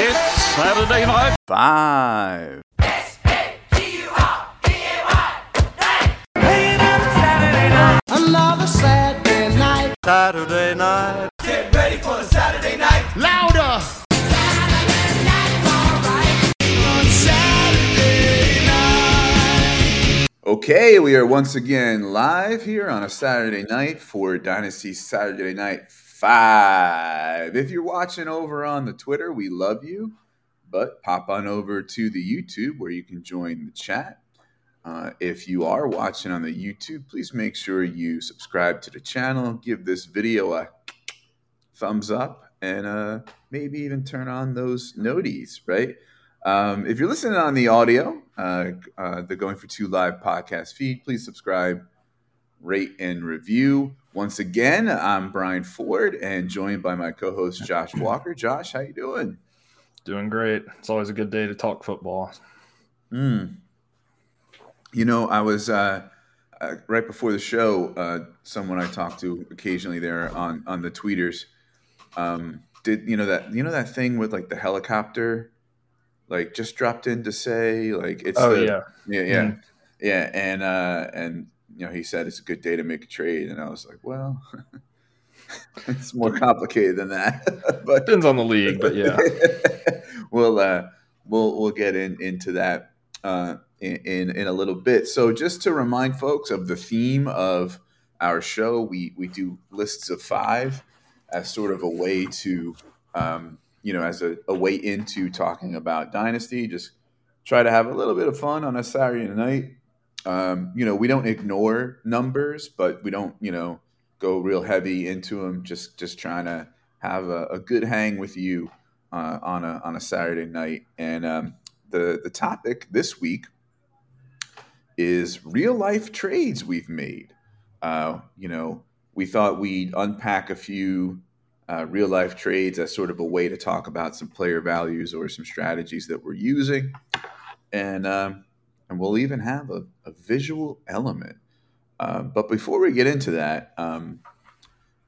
It's Saturday night. Five. Another Saturday night. Saturday night. Get ready for the Saturday night. Louder. Okay, we are once again live here on a Saturday night for Dynasty Saturday Night 5. If you're watching over on the Twitter, we love you, but pop on over to the YouTube where you can join the chat. Uh, if you are watching on the YouTube, please make sure you subscribe to the channel, give this video a thumbs up, and uh, maybe even turn on those noties, right? Um, if you're listening on the audio, uh, uh, the Going for Two Live podcast feed, please subscribe, rate, and review. Once again, I'm Brian Ford, and joined by my co-host Josh Walker. Josh, how you doing? Doing great. It's always a good day to talk football. Mm. You know, I was uh, uh, right before the show. Uh, someone I talked to occasionally there on on the tweeters um, did you know that you know that thing with like the helicopter, like just dropped in to say like it's Oh the, yeah, yeah yeah Mhm. yeah and uh, and you know he said it's a good day to make a trade, and I was like, well, it's more complicated than that, but depends on the league, but yeah, we'll uh, we'll we'll get in into that uh, in, in in a little bit. So just to remind folks of the theme of our show, we we do lists of five as sort of a way to um, you know as a, a way into talking about dynasty. Just try to have a little bit of fun on a Saturday night. Um, you know, we don't ignore numbers, but we don't you know go real heavy into them. Just just trying to have a, a good hang with you uh, on a on a Saturday night. And um, the the topic this week is real life trades we've made. Uh, you know, we thought we'd unpack a few uh, real life trades as sort of a way to talk about some player values or some strategies that we're using, and um, and we'll even have a, a visual element. Uh, but before we get into that, um,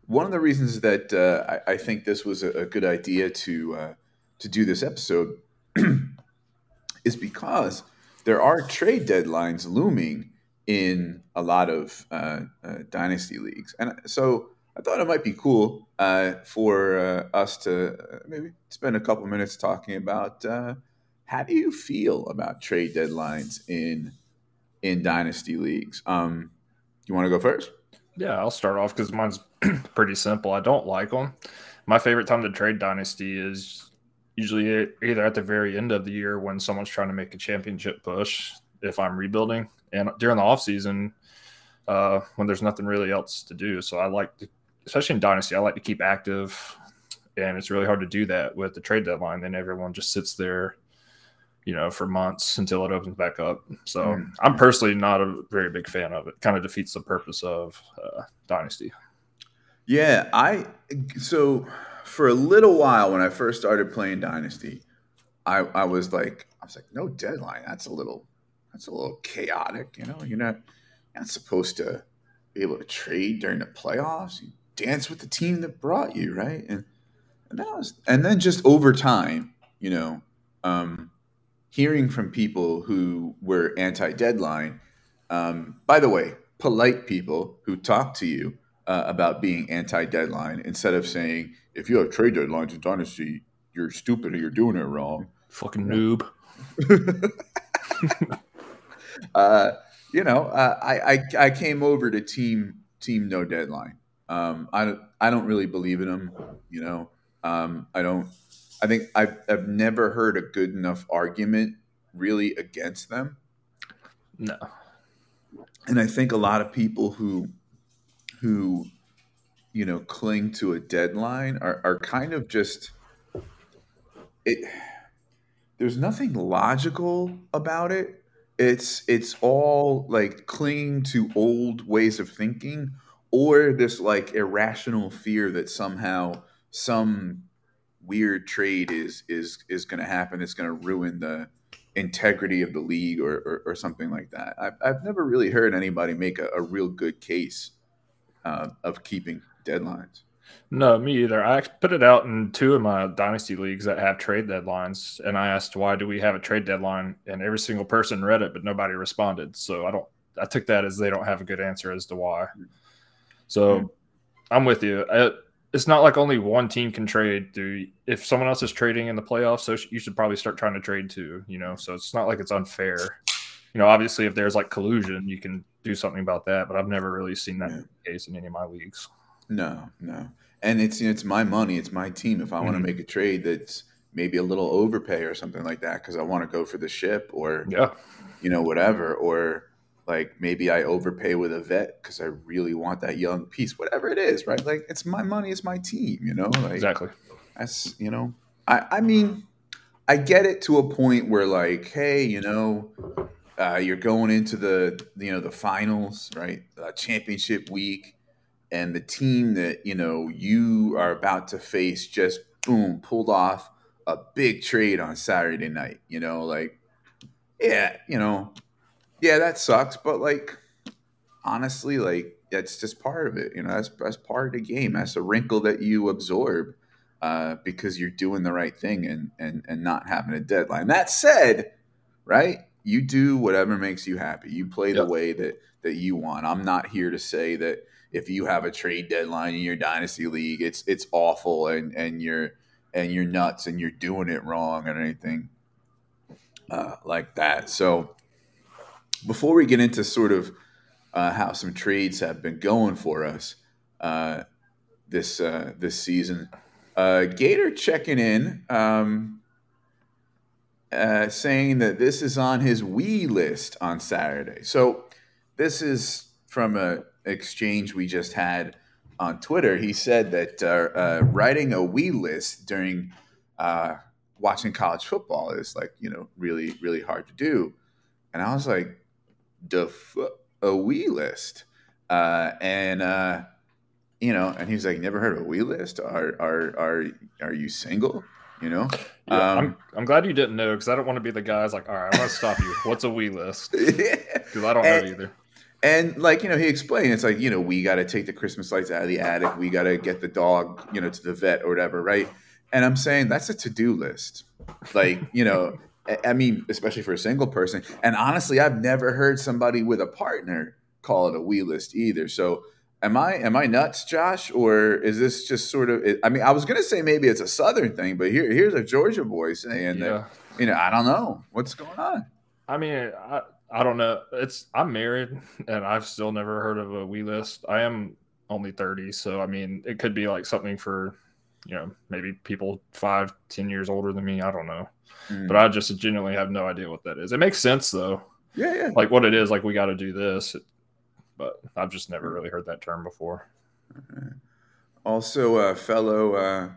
one of the reasons that uh, I, I think this was a, a good idea to uh, to do this episode is because there are trade deadlines looming in a lot of uh, uh, dynasty leagues, and so I thought it might be cool uh, for us to maybe spend a couple minutes talking about how do you feel about trade deadlines in in dynasty leagues. Um, you want to go first? yeah. I'll start off because mine's pretty simple. I don't like them. My favorite time to trade dynasty is usually either at the very end of the year when someone's trying to make a championship push. If I'm rebuilding, and during the off season, uh, when there's nothing really else to do. So I like to, especially in dynasty, I like to keep active, and it's really hard to do that with the trade deadline. Then everyone just sits there, you know, for months until it opens back up. So Mm. I'm personally not a very big fan of it. Kind of defeats the purpose of uh, dynasty. Yeah, I so for a little while when I first started playing Dynasty, I, I was like I was like, no deadline. That's a little that's a little chaotic, you know. You're not you're not supposed to be able to trade during the playoffs. You dance with the team that brought you, right? And and that was and then just over time, you know, um, hearing from people who were anti-deadline. Um, by the way, polite people who talk to you uh, about being anti-deadline instead of saying if you have trade deadlines in dynasty, you're stupid or you're doing it wrong. Fucking noob. uh, you know, uh, I, I I came over to team team no deadline. Um, I don't I don't really believe in them. You know, um, I don't. I think I've I've never heard a good enough argument really against them. No. and I think a lot of people who who you know cling to a deadline are, are kind of just it there's nothing logical about it it's it's all like clinging to old ways of thinking or this like irrational fear that somehow some weird trade is is is going to happen it's going to ruin the integrity of the league or, or, or something like that. I've, I've never really heard anybody make a, a real good case uh, of keeping deadlines. No, me either. I put it out in two of my dynasty leagues that have trade deadlines, and I asked why do we have a trade deadline, and every single person read it, but nobody responded. So I don't. I took that as they don't have a good answer as to why. So Hmm. I'm with you. I, it's not like only one team can trade. If someone else is trading in the playoffs, so you should probably start trying to trade too. You know, so it's not like it's unfair. You know, obviously, if there's like collusion, you can do something about that. But I've never really seen that Yeah. case in any of my leagues. No, no. And it's it's my money, it's my team. If I want to mm-hmm. make a trade that's maybe a little overpay or something like that because I want to go for the ship or Yeah, you know whatever or like maybe I overpay with a vet because I really want that young piece, whatever it is, right? Like it's my money, it's my team, you know. Like exactly. that's you know, I I mean, I get it to a point where like, hey, you know, uh, you're going into the you know the finals, right? Uh, championship week, and the team that you know you are about to face just boom pulled off a big trade on Saturday night. You know, like yeah, you know, yeah, that sucks, but like honestly, like that's just part of it. You know, that's that's part of the game. That's a wrinkle that you absorb uh, because you're doing the right thing and and and not having a deadline. That said, right, you do whatever makes you happy. You play the Yep. way that that you want. I'm not here to say that if you have a trade deadline in your dynasty league, it's it's awful and and you're and you're nuts and you're doing it wrong or anything uh, like that. So before we get into sort of uh, how some trades have been going for us uh, this uh, this season, uh, Gator checking in, um, uh, saying that this is on his we list on Saturday. So this is from a exchange we just had on Twitter. He said that uh, writing a we list during watching college football is like you know really really hard to do, and I was like, the a we list, uh, and uh, you know, and he was like, never heard of a we list? Are are are are you single? You know, Yeah, Um, I'm, I'm glad you didn't know because I don't want to be the guys like, all right, I'm going to stop you. What's a we list? Because I don't know either. And like you know, he explained, it's like you know, we got to take the Christmas lights out of the attic. We got to get the dog, you know, to the vet or whatever, right? And I'm saying that's a to do list. Like you know, I- mean, especially for a single person. And honestly, I've never heard somebody with a partner call it a we list either. So. Am I am I nuts, Josh, or is this just sort of? I mean, I was gonna say maybe it's a Southern thing, but here here's a Georgia boy saying that you know I don't know what's going on. I mean, I, I don't know. It's I'm married and I've still never heard of a we list. I am only 30, so I mean, it could be like something for, you know, maybe people five, ten years older than me. I don't know, Mm. but I just genuinely have no idea what that is. It makes sense though, yeah, yeah. like what it is. Like we got to do this, but I've just never really heard that term before. Also, uh, fellow uh,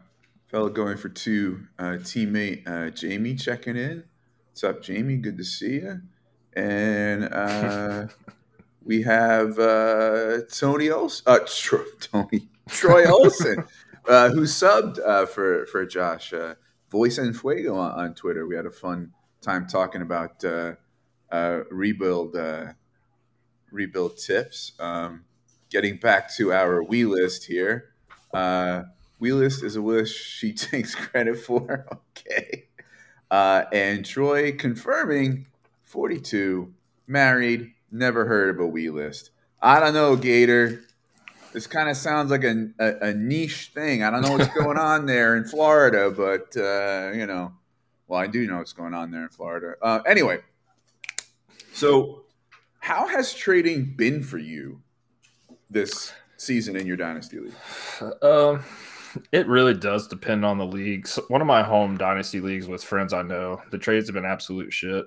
fellow going for two uh, teammate uh, Jamie checking in. What's up, Jamie? Good to see you. And uh, we have uh, Tony Olson, uh, Tro- Tony Troy Olson, uh, who subbed uh, for for Josh. Uh, Voice and Fuego on, on Twitter. We had a fun time talking about uh, uh, rebuild rebuild tips. Um, getting back to our we list here. Uh, we list is a list she takes credit for. Okay. Uh, and Troy confirming 42, married, never heard of a we list. I don't know, Gator. This kind of sounds like a, a, a niche thing. I don't know what's going on there in Florida, but, uh, you know, well, I do know what's going on there in Florida. Uh, anyway, so how has trading been for you this season in your dynasty league? Um, it really does depend on the leagues. One of my home dynasty leagues with friends I know, the trades have been absolute shit.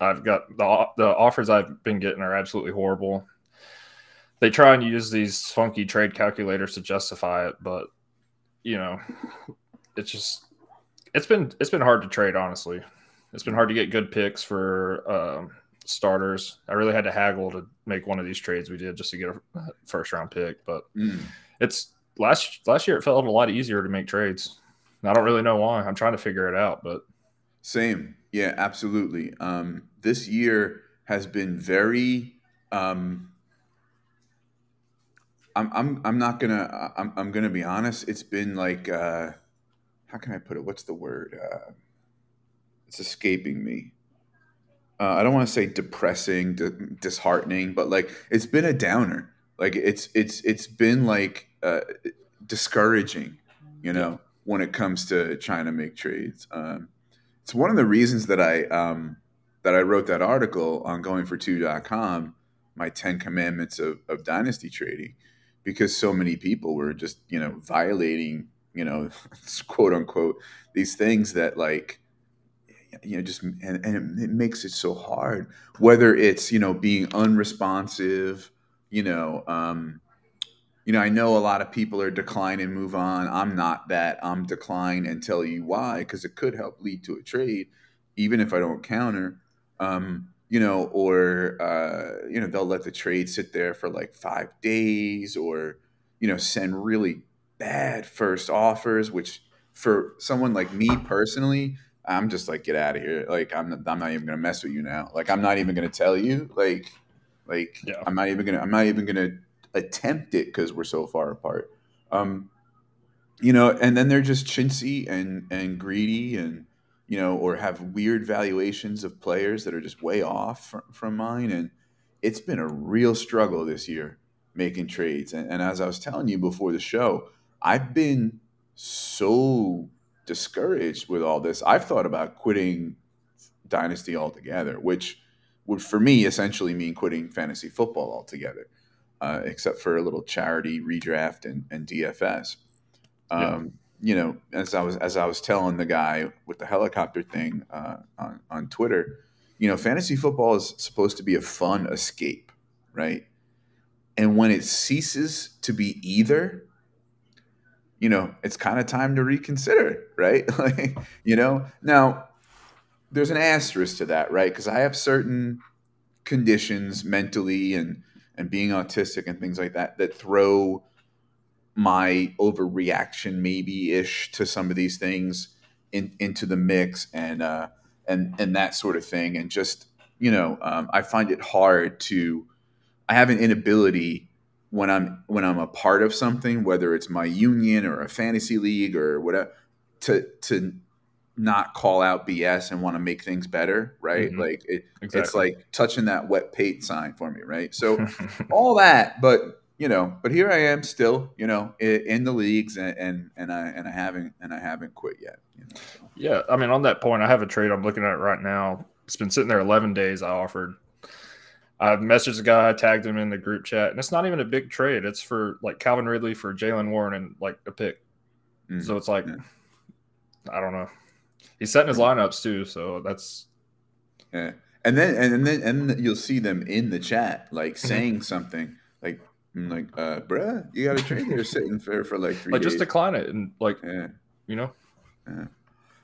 I've got the the offers I've been getting are absolutely horrible. They try and use these funky trade calculators to justify it, but you know, it's just it's been it's been hard to trade. Honestly, it's been hard to get good picks for um, starters. I really had to haggle to make one of these trades we did just to get a first round pick, but Mm. it's last last year it felt a lot easier to make trades. I don't really know why. I'm trying to figure it out, but Same. Yeah, absolutely. Um, this year has been very. Um, I'm I'm I'm not gonna I'm I'm gonna be honest. It's been like uh, how can I put it? What's the word? Uh, it's escaping me. Uh, I don't want to say depressing, di- disheartening, but like it's been a downer. Like it's it's it's been like uh, discouraging, you know, when it comes to trying to make trades. Um, it's one of the reasons that I um, that I wrote that article on goingfor2.com, my 10 commandments of, of dynasty trading, because so many people were just, you know, violating, you know, quote unquote, these things that like, you know, just, and, and it makes it so hard, whether it's, you know, being unresponsive, you know, um, you know, I know a lot of people are decline and move on. I'm not that. I'm decline and tell you why, because it could help lead to a trade, even if I don't counter. Um, you know, or uh, you know, they'll let the trade sit there for like five days, or you know, send really bad first offers, which for someone like me personally, I'm just like, get out of here. Like, I'm I'm not even gonna mess with you now. Like, I'm not even gonna tell you. Like, like Yeah. I'm not even gonna I'm not even gonna attempt it because we're so far apart. Um, you know, and then they're just chintzy and and greedy and you know, or have weird valuations of players that are just way off from, from mine. And it's been a real struggle this year making trades. And, and as I was telling you before the show, I've been so discouraged with all this. I've thought about quitting Dynasty altogether, which would for me essentially mean quitting fantasy football altogether, uh, except for a little charity redraft and, and DFS. Um, Yeah. You know, as I was as I was telling the guy with the helicopter thing uh, on on Twitter, you know, fantasy football is supposed to be a fun escape, right? And when it ceases to be either, you know, it's kind of time to reconsider, right? like, you know, now there's an asterisk to that, right? Because I have certain conditions mentally and and being autistic and things like that that throw my overreaction maybe ish to some of these things in, into the mix and uh and and that sort of thing. And just you know um, I find it hard to I have an inability when I'm when I'm a part of something whether it's my union or a fantasy league or whatever to to not call out BS and want to make things better right? Mhm. like it, it's like touching that wet paint sign for me right? So all that but you know but here i am still you know in, in the leagues and, and and i and i haven't and i haven't quit yet you know, so. Yeah, I mean, on that point, I have a trade I'm looking at right now. It's been sitting there 11 days. I offered. I've messaged the guy, tagged him in the group chat, and it's not even a big trade. It's for like Calvin Ridley for Jaylen Warren and like a pick. Mm. So it's like, Yeah. I don't know. He's setting his lineups too, so that's yeah and then and then and then you'll see them in the chat like Mm-hmm. saying something like mm, like uh bruh you got a trade there sitting for for like three like days just decline it and like yeah you know.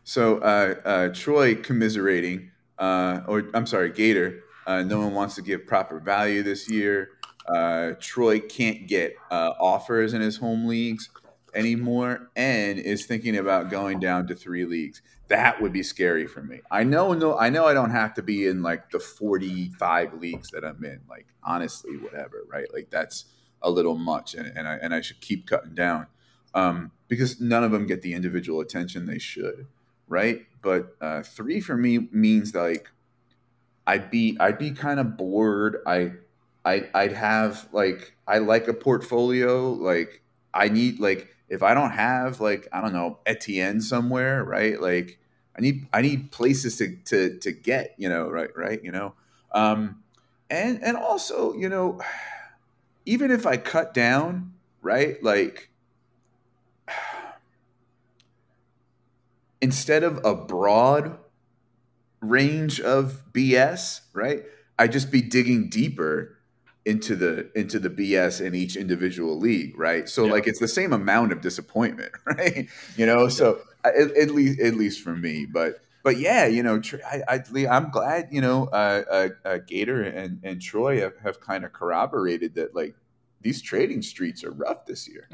So uh, uh, Troy commiserating, uh, or I'm sorry, Gator. Uh, no one wants to give proper value this year. Uh, Troy can't get uh, offers in his home leagues anymore, and is thinking about going down to three leagues. That would be scary for me. I know, no, I know, I don't have to be in like the 45 leagues that I'm in. Like honestly, whatever, right? Like that's a little much, and, and I and I should keep cutting down um, because none of them get the individual attention they should right? But uh, three for me means like I'd be I'd be kind of bored. I I I'd have like I like a portfolio. Like I need like if I don't have like I don't know Etienne somewhere, right? Like I need I need places to to to get you know right right you know um and and also you know even if I cut down right like instead of a broad range of BS, right? I'd just be digging deeper into the into the BS in each individual league, right? So Yeah. like it's the same amount of disappointment, right? You know, so at, at least at least for me, but but yeah, you know, I, I I'm glad you know uh, uh, uh, Gator and and Troy have, have kind of corroborated that like these trading streets are rough this year.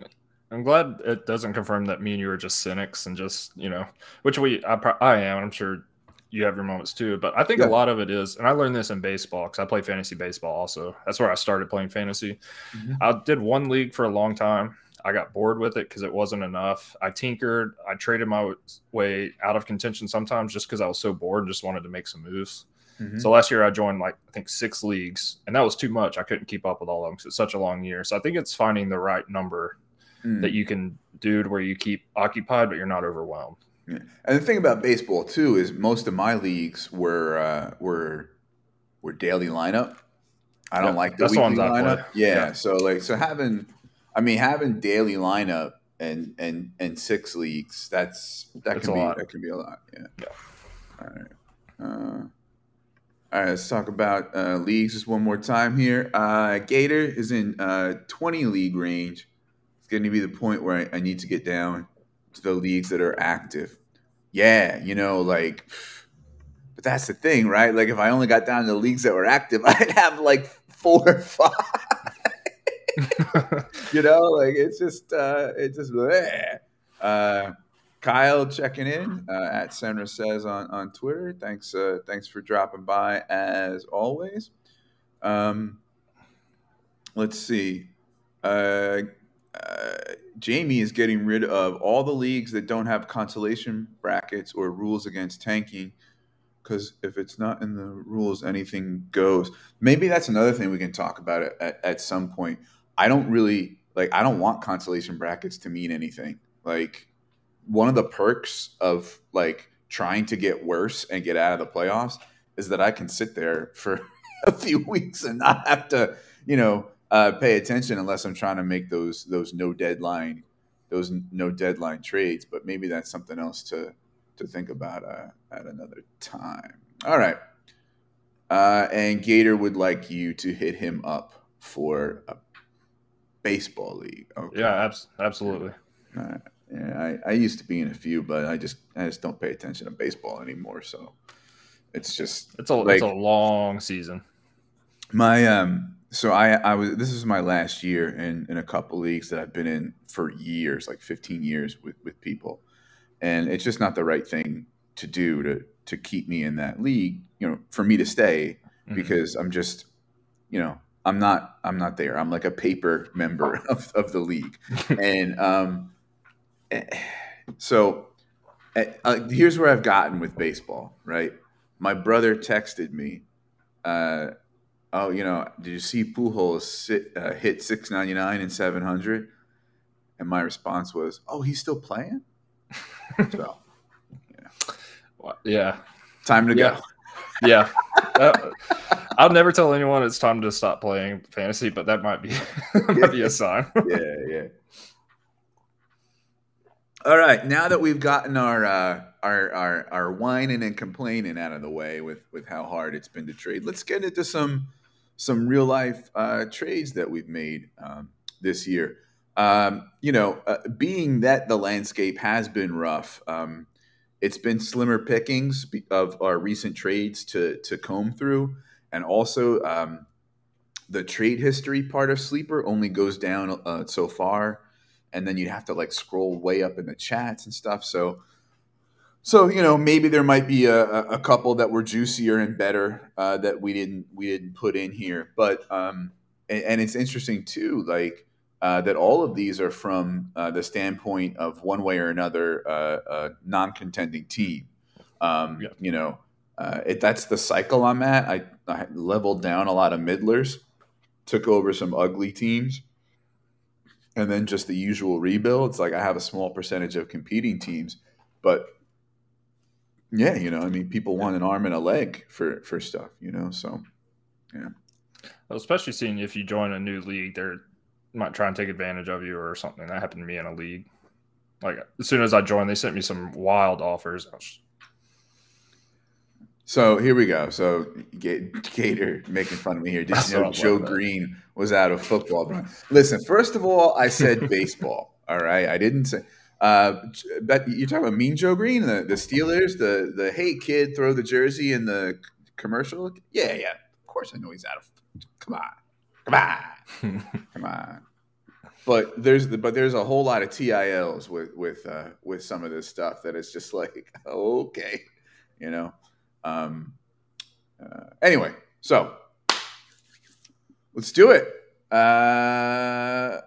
I'm glad it doesn't confirm that me and you are just cynics and just you know, which we I, I am. I'm sure you have your moments too. But I think Yeah. a lot of it is, and I learned this in baseball because I play fantasy baseball also. That's where I started playing fantasy. Mhm. I did one league for a long time. I got bored with it because it wasn't enough. I tinkered. I traded my way out of contention sometimes just because I was so bored and just wanted to make some moves. Mhm. So last year I joined like I think six leagues, and that was too much. I couldn't keep up with all of them because it's such a long year. So I think it's finding the right number Mm. that you can do to where you keep occupied, but you're not overwhelmed. And the thing about baseball too is most of my leagues were uh, were were daily lineup. I don't Yeah, like the that's weekly lineup. Yeah, Yeah. so like so having, I mean having daily lineup and and and six leagues that's that It's can a be lot. that can be a lot. Yeah. Yeah. All right. Uh, all right. Let's talk about uh, leagues just one more time here. Uh, Gator is in uh, twenty league range. It's going to be the point where I, I need to get down to the leagues that are active. Yeah, you know, like, but that's the thing, right? Like, if I only got down to the leagues that were active, I'd have like four or five. you know, like it's just, uh, it's just, bleh. uh, Kyle checking in uh, at Senra says on on Twitter. Thanks, uh, thanks for dropping by as always. Um, let's see. Uh, uh, Jamie is getting rid of all the leagues that don't have consolation brackets or rules against tanking because if it's not in the rules, anything goes. Maybe that's another thing we can talk about at, at, some point. I don't really like. I don't want consolation brackets to mean anything. Like one of the perks of like trying to get worse and get out of the playoffs is that I can sit there for a few weeks and not have to, you know, uh, pay attention unless I'm trying to make those those no deadline those no deadline trades. But maybe that's something else to to think about uh, at another time. All right. Uh, and Gator would like you to hit him up for a baseball league. Okay. Yeah, abs- absolutely. All right. Yeah, I, I used to be in a few, but I just I just don't pay attention to baseball anymore. So it's just It's a Like- it's a long season. my um. So I I was this is my last year in in a couple leagues that I've been in for years, like 15 years with with people, and it's just not the right thing to do to to keep me in that league. You know, for me to stay Mhm. because I'm just, you know, I'm not I'm not there. I'm like a paper member of, of the league, and um, eh, so eh, uh, here's where I've gotten with baseball. Right, my brother texted me, uh, "Oh, you know, did you see Pujols sit, uh, hit 699 and 700?" And my response was, "Oh, he's still playing." so yeah, time to Yeah. go. yeah. Uh, I'll never tell anyone it's time to stop playing fantasy, but that might be that might be a sign. yeah, yeah. All right, now that we've gotten our uh, our our our whining and complaining out of the way with with how hard it's been to trade, let's get into some some real life uh, trades that we've made um, this year. Um, you know, uh, being that the landscape has been rough, um, it's been slimmer pickings of our recent trades to to comb through, and also um, the trade history part of Sleeper only goes down uh, so far, and then you'd have to like scroll way up in the chats and stuff. So, so you know, maybe there might be a, a couple that were juicier and better uh, that we didn't we didn't put in here. But um, and, and it's interesting too, like uh, that all of these are from uh, the standpoint of one way or another uh, a non-contending team. Um, Yeah. You know, uh, it, that's the cycle I'm at. I, I leveled down a lot of middlers, took over some ugly teams, and then just the usual rebuilds. Like I have a small percentage of competing teams, but yeah, you know, I mean, people want an arm and a leg for for stuff, you know. So Well, especially seeing if you join a new league, they're might try and take advantage of you or something. That happened to me in a league. Like as soon as I joined, they sent me some wild offers. So here we go. So Ga- Gator making fun of me here. Did That's you know Joe. Greene was out of football? Listen, first of all, I said baseball. All right, I didn't say. Uh, but you're talking about Mean Joe Greene, the, the Steelers, the the hey kid, throw the jersey in the commercial. Yeah, yeah. Of course, I know he's out of. Come on, come on, come on. But there's but there's a whole lot of TILs with with uh, with some of this stuff that it's just like okay, you know. Um, uh, anyway, so let's do it. Uh,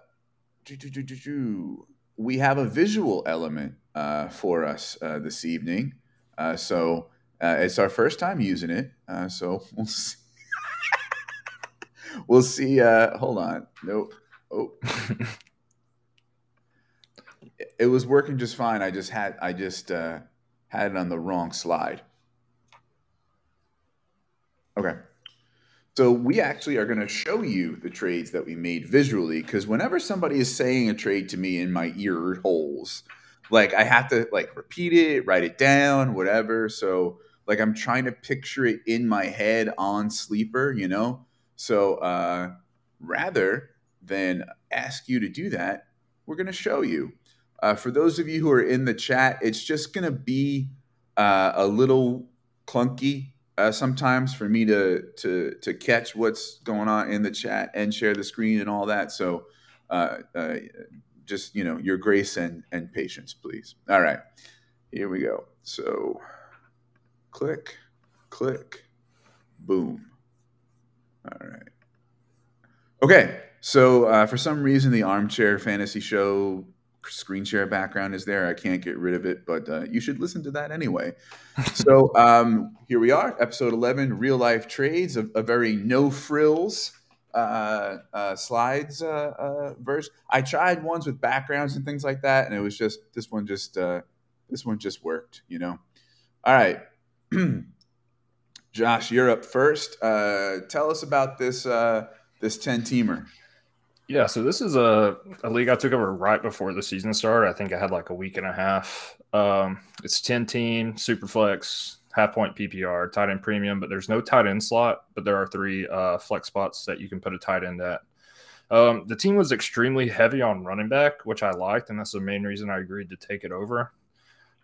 we have a visual element uh, for us uh, this evening. Uh, so uh, it's our first time using it. Uh, so we'll see. we'll see. Uh, hold on. Nope. Oh. it was working just fine. I just had I just uh, had it on the wrong slide. Okay. So we actually are going to show you the trades that we made visually because whenever somebody is saying a trade to me in my ear holes, like I have to like repeat it, write it down, whatever. So like I'm trying to picture it in my head on sleeper, you know. So uh, rather than ask you to do that, we're going to show you. Uh, for those of you who are in the chat, it's just going to be uh, a little clunky uh, sometimes for me to to to catch what's going on in the chat and share the screen and all that. So uh, uh, just you know your grace and and patience, please. All right, here we go. So click, click, boom. All right. Okay, so uh, for some reason, the armchair fantasy show screen share background is there. I can't get rid of it, but uh, you should listen to that anyway. so um, here we are, episode 11, real life trades, a, a very no frills uh, uh, slides uh, uh, version. I tried ones with backgrounds and things like that, and it was just this one just uh, this one just worked, you know. All right, Josh, you're up first. tell us about this this ten teamer. Yeah, so this is a, a league I took over right before the season started. I think I had like a week and a half. Um, it's 10 team, super flex, half point PPR, tight end premium, but there's no tight end slot, but there are three uh, flex spots that you can put a tight end at. Um, the team was extremely heavy on running back, which I liked, and that's the main reason I agreed to take it over.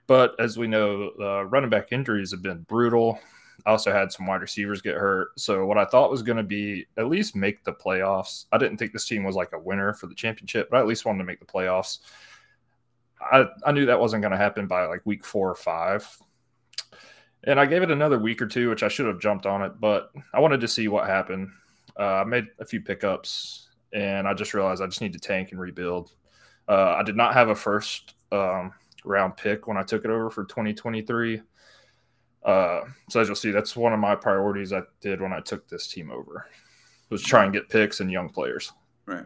But as we know, uh, running back injuries have been brutal. I also had some wide receivers get hurt. So what I thought was going to be at least make the playoffs. I didn't think this team was like a winner for the championship, but I at least wanted to make the playoffs. I, I knew that wasn't going to happen by like week four or five. And I gave it another week or two, which I should have jumped on it, but I wanted to see what happened. Uh, I made a few pickups and I just realized I just need to tank and rebuild. Uh, I did not have a first um, round pick when I took it over for 2023. Uh, so as you'll see, that's one of my priorities I did when I took this team over was try and get picks and young players. Right.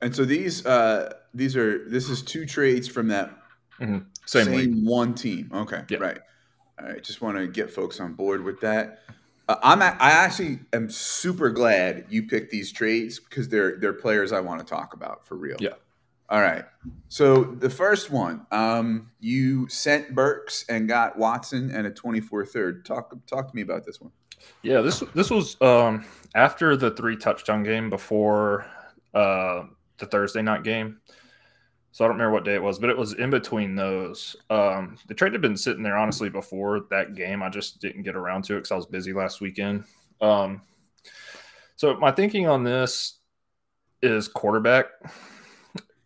And so these uh, these are this is two trades from that mm-hmm. same, same one team. Okay. Yeah. Right. All right. Just want to get folks on board with that. Uh, I'm I actually am super glad you picked these trades because they're they're players I want to talk about for real. Yeah. All right. So the first one, um, you sent Burks and got Watson and a 24 third. Talk talk to me about this one. Yeah, this this was um, after the three touchdown game before uh, the Thursday night game. So I don't remember what day it was, but it was in between those. Um, the trade had been sitting there honestly before that game. I just didn't get around to it because I was busy last weekend. Um, so my thinking on this is quarterback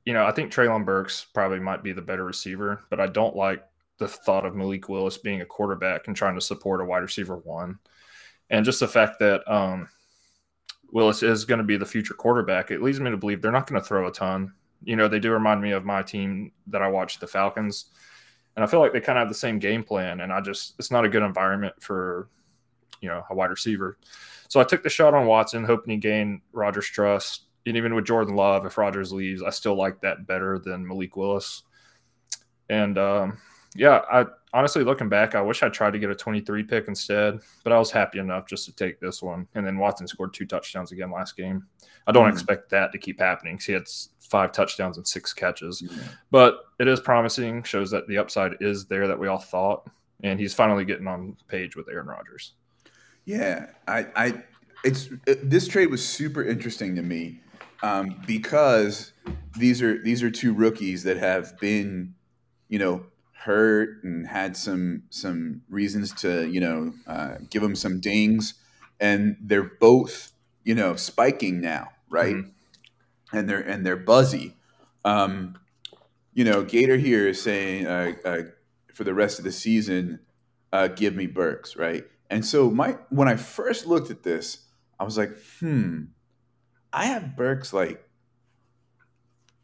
you know, I think Treylon Burks probably might be the better receiver, but I don't like the thought of Malik Willis being a quarterback and trying to support a wide receiver one. And just the fact that um, Willis is going to be the future quarterback, it leads me to believe they're not going to throw a ton. You know, they do remind me of my team that I watched, the Falcons. And I feel like they kind of have the same game plan. And I just, it's not a good environment for, you know, a wide receiver. So I took the shot on Watson, hoping he gained Rodgers' trust and even with Jordan Love, if Rodgers leaves, I still like that better than Malik Willis. And um, yeah, I honestly looking back, I wish I tried to get a 23 pick instead, but I was happy enough just to take this one. And then Watson scored two touchdowns again last game. I don't mm-hmm. expect that to keep happening. He had five touchdowns and six catches, mm-hmm. but it is promising. Shows that the upside is there that we all thought, and he's finally getting on page with Aaron Rodgers. Yeah, I, I, it's it, this trade was super interesting to me um, because these are these are two rookies that have been, you know, hurt and had some some reasons to you know uh, give them some dings, and they're both you know spiking now, right? Mm-hmm. And they're and they're buzzy. Um, you know, Gator here is saying uh, uh, for the rest of the season, uh, give me Burks, right? And so my when I first looked at this, I was like, hmm, I have Burks like,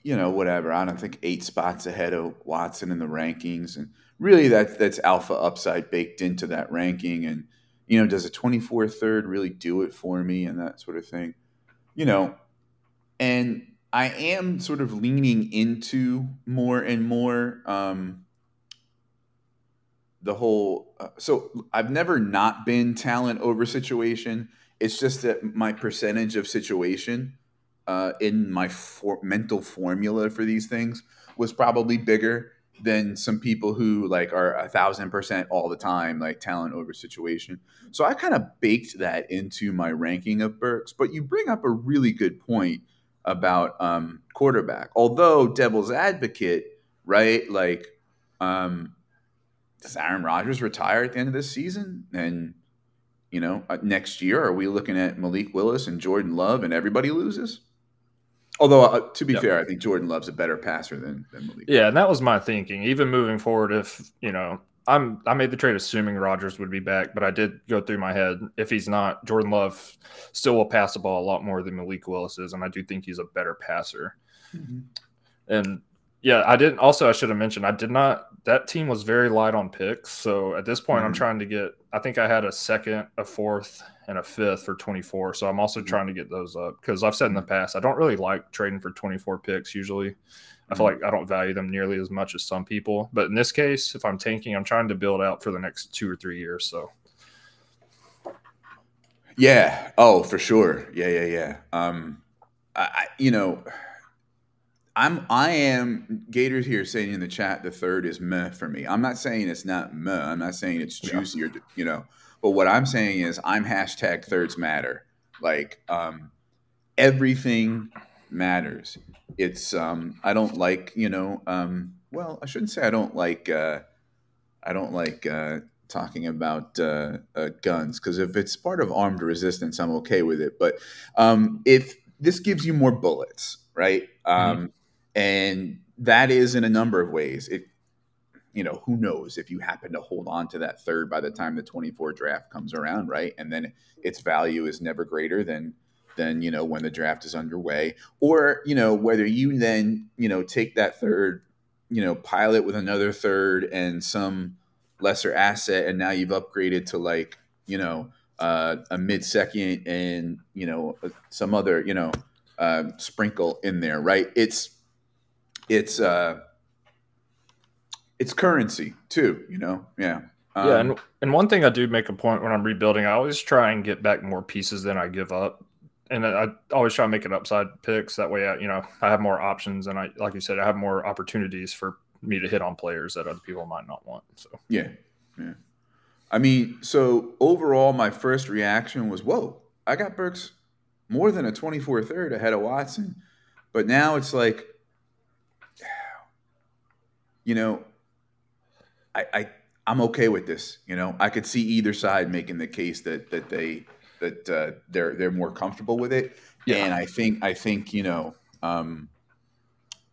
you know, whatever. I don't think eight spots ahead of Watson in the rankings, and really that that's alpha upside baked into that ranking. And you know, does a 24 third really do it for me and that sort of thing? You know, and I am sort of leaning into more and more um, the whole. Uh, so I've never not been talent over situation. It's just that my percentage of situation uh, in my for- mental formula for these things was probably bigger than some people who like are a thousand percent all the time, like talent over situation. So I kind of baked that into my ranking of Burks. But you bring up a really good point about um, quarterback. Although devil's advocate, right? Like, um, does Aaron Rodgers retire at the end of this season? And you know, uh, next year, are we looking at Malik Willis and Jordan Love, and everybody loses? Although, uh, to be yep. fair, I think Jordan Love's a better passer than, than Malik. Yeah, and that was my thinking. Even moving forward, if you know, I'm I made the trade assuming Rodgers would be back, but I did go through my head if he's not, Jordan Love still will pass the ball a lot more than Malik Willis is, and I do think he's a better passer. Mm-hmm. And yeah, I didn't. Also, I should have mentioned I did not. That team was very light on picks. So at this point, mm-hmm. I'm trying to get. I think I had a second, a fourth, and a fifth for 24. So I'm also mm-hmm. trying to get those up because I've said in the past I don't really like trading for 24 picks. Usually, mm-hmm. I feel mm-hmm. like I don't value them nearly as much as some people. But in this case, if I'm tanking, I'm trying to build out for the next two or three years. So. Yeah. Oh, for sure. Yeah. Yeah. Yeah. Um, I, you know I'm I am Gators here saying in the chat the third is meh for me. I'm not saying it's not meh. I'm not saying it's juicy or you know. But what I'm saying is I'm hashtag thirds matter. Like um, everything matters. It's um, I don't like you know um, well I shouldn't say I don't like uh, I don't like uh, talking about uh, uh, guns because if it's part of armed resistance I'm okay with it. But um, if this gives you more bullets, right? Mm-hmm um, and that is in a number of ways. It, you know, who knows if you happen to hold on to that third by the time the 24 draft comes around, right? And then its value is never greater than than you know when the draft is underway, or you know whether you then you know take that third, you know, pilot with another third and some lesser asset, and now you've upgraded to like you know uh, a mid second and you know some other you know uh, sprinkle in there, right? It's it's uh it's currency too you know? Yeah. Um, yeah and, and one thing i do make a point when i'm rebuilding i always try and get back more pieces than i give up. And i always try to make it upside picks. That way I, you know i have more options and i like you said i have more opportunities for me to hit on players that other people might not want so. Yeah yeah. I mean so overall my first reaction was whoa i got burks more than a 24 third ahead of watson. But now it's like you know, I, I I'm okay with this. You know, I could see either side making the case that that they that uh, they're they're more comfortable with it. Yeah. And I think I think you know, um,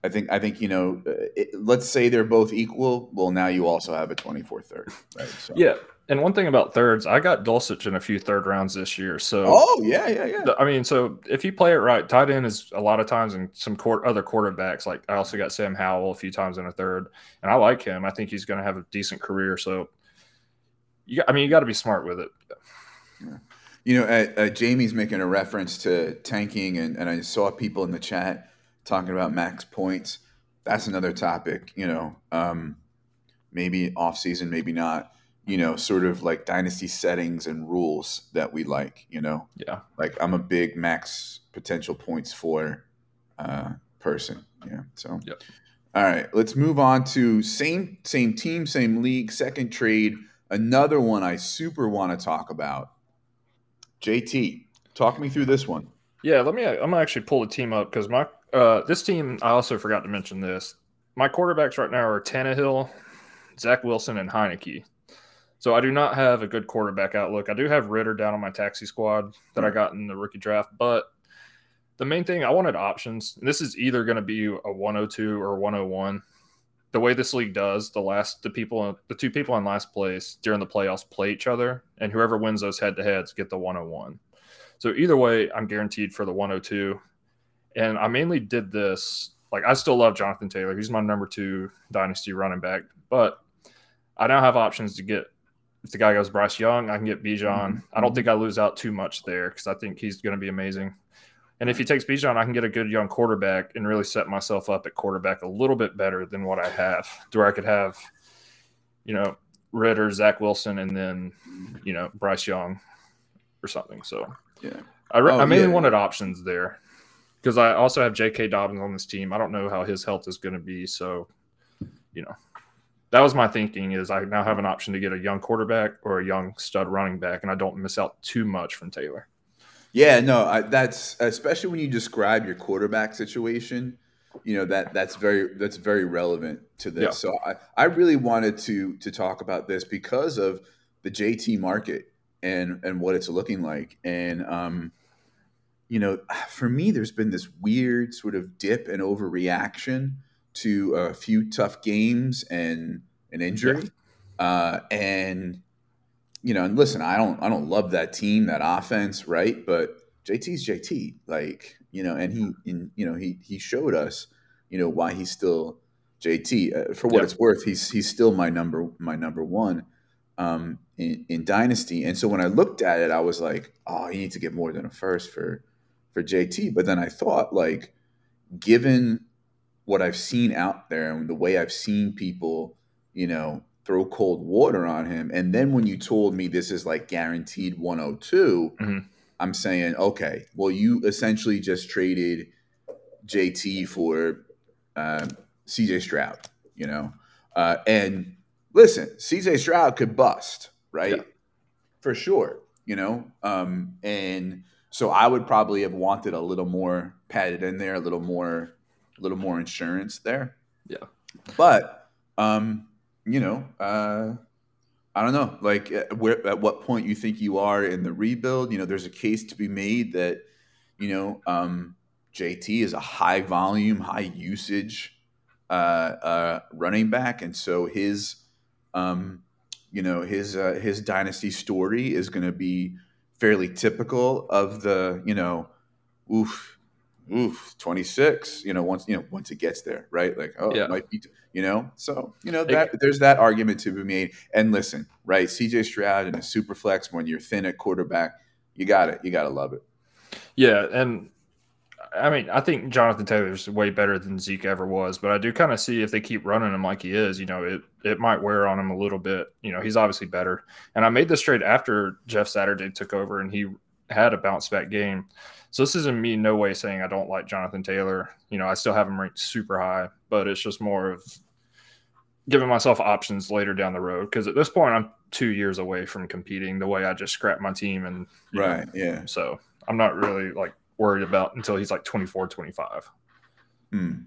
I think I think you know, uh, it, let's say they're both equal. Well, now you also have a 24 third, right? So. Yeah, and one thing about thirds, I got Dulcich in a few third rounds this year. So, oh yeah, yeah, yeah. I mean, so if you play it right, tight end is a lot of times in some court, other quarterbacks. Like I also got Sam Howell a few times in a third, and I like him. I think he's going to have a decent career. So, you, I mean, you got to be smart with it. Yeah. You know, uh, uh, Jamie's making a reference to tanking, and, and I saw people in the chat talking about max points. That's another topic. You know, um, maybe off season, maybe not you know, sort of like dynasty settings and rules that we like, you know? Yeah. Like I'm a big max potential points for uh, person. Yeah. So, yep. all right, let's move on to same, same team, same league, second trade. Another one I super want to talk about. JT, talk me through this one. Yeah, let me. I'm gonna actually pull the team up because my uh, this team. I also forgot to mention this. My quarterbacks right now are Tannehill, Zach Wilson, and Heinicke. So I do not have a good quarterback outlook. I do have Ridder down on my taxi squad that I hmm. got in the rookie draft, but the main thing I wanted options. This is either going to be a 102 or 101. the way this league does, the last the people the two people in last place during the playoffs play each other, and whoever wins those head to heads get the 101. So either way, I'm guaranteed for the 102. And I mainly did this like I still love Jonathan Taylor. He's my number two dynasty running back, but I now have options to get. If the guy goes Bryce Young, I can get Bijan. Mm-hmm. I don't think I lose out too much there because I think he's going to be amazing. And if he takes Bijan, I can get a good young quarterback and really set myself up at quarterback a little bit better than what I have, to where I could have, you know, Ridder, Zach Wilson, and then, you know, Bryce Young or something. So, yeah, I, re- oh, I mainly yeah. wanted options there because I also have J.K. Dobbins on this team. I don't know how his health is going to be, so you know, that was my thinking. Is I now have an option to get a young quarterback or a young stud running back, and I don't miss out too much from Taylor. Yeah, no, I, that's especially when you describe your quarterback situation. You know that that's very that's very relevant to this. Yeah. So I, I really wanted to to talk about this because of the JT market and and what it's looking like. And um, you know, for me, there's been this weird sort of dip and overreaction to a few tough games and an injury. Yeah. Uh, and you know, and listen, I don't I don't love that team, that offense, right? But JT's JT, like you know, and he, in, you know, he he showed us, you know, why he's still JT. Uh, for what yeah. it's worth, he's he's still my number my number one um, in, in Dynasty. And so when I looked at it, I was like, oh, you need to get more than a first for for JT. But then I thought, like, given what I've seen out there and the way I've seen people, you know, throw cold water on him. And then when you told me this is like guaranteed 102, mm-hmm. I'm saying, okay, well, you essentially just traded JT for uh, CJ Stroud, you know? Uh, and listen, CJ Stroud could bust, right? Yeah. For sure, you know? Um, and so I would probably have wanted a little more padded in there, a little more, a little more insurance there. Yeah. But, um, you know, uh, I don't know, like uh, where, at what point you think you are in the rebuild. You know, there's a case to be made that, you know, um, JT is a high volume, high usage uh, uh, running back, and so his, um, you know, his uh, his dynasty story is going to be fairly typical of the, you know, oof, oof, 26, you know, once, you know, once it gets there, right? Like, oh, yeah. it might be, you know, so, you know, that there's that argument to be made. And listen, right? CJ Stroud and a super flex when you're thin at quarterback, you got it. You got to love it. Yeah. And I mean, I think Jonathan Taylor's way better than Zeke ever was, but I do kind of see if they keep running him like he is, you know, it it might wear on him a little bit. You know, he's obviously better. And I made this trade after Jeff Saturday took over and he had a bounce back game. So this isn't me no way saying I don't like Jonathan Taylor. You know, I still have him ranked super high, but it's just more of giving myself options later down the road because at this point I'm two years away from competing the way I just scrapped my team and right, know, yeah. So I'm not really like worried about until he's like 24, 25. Mm,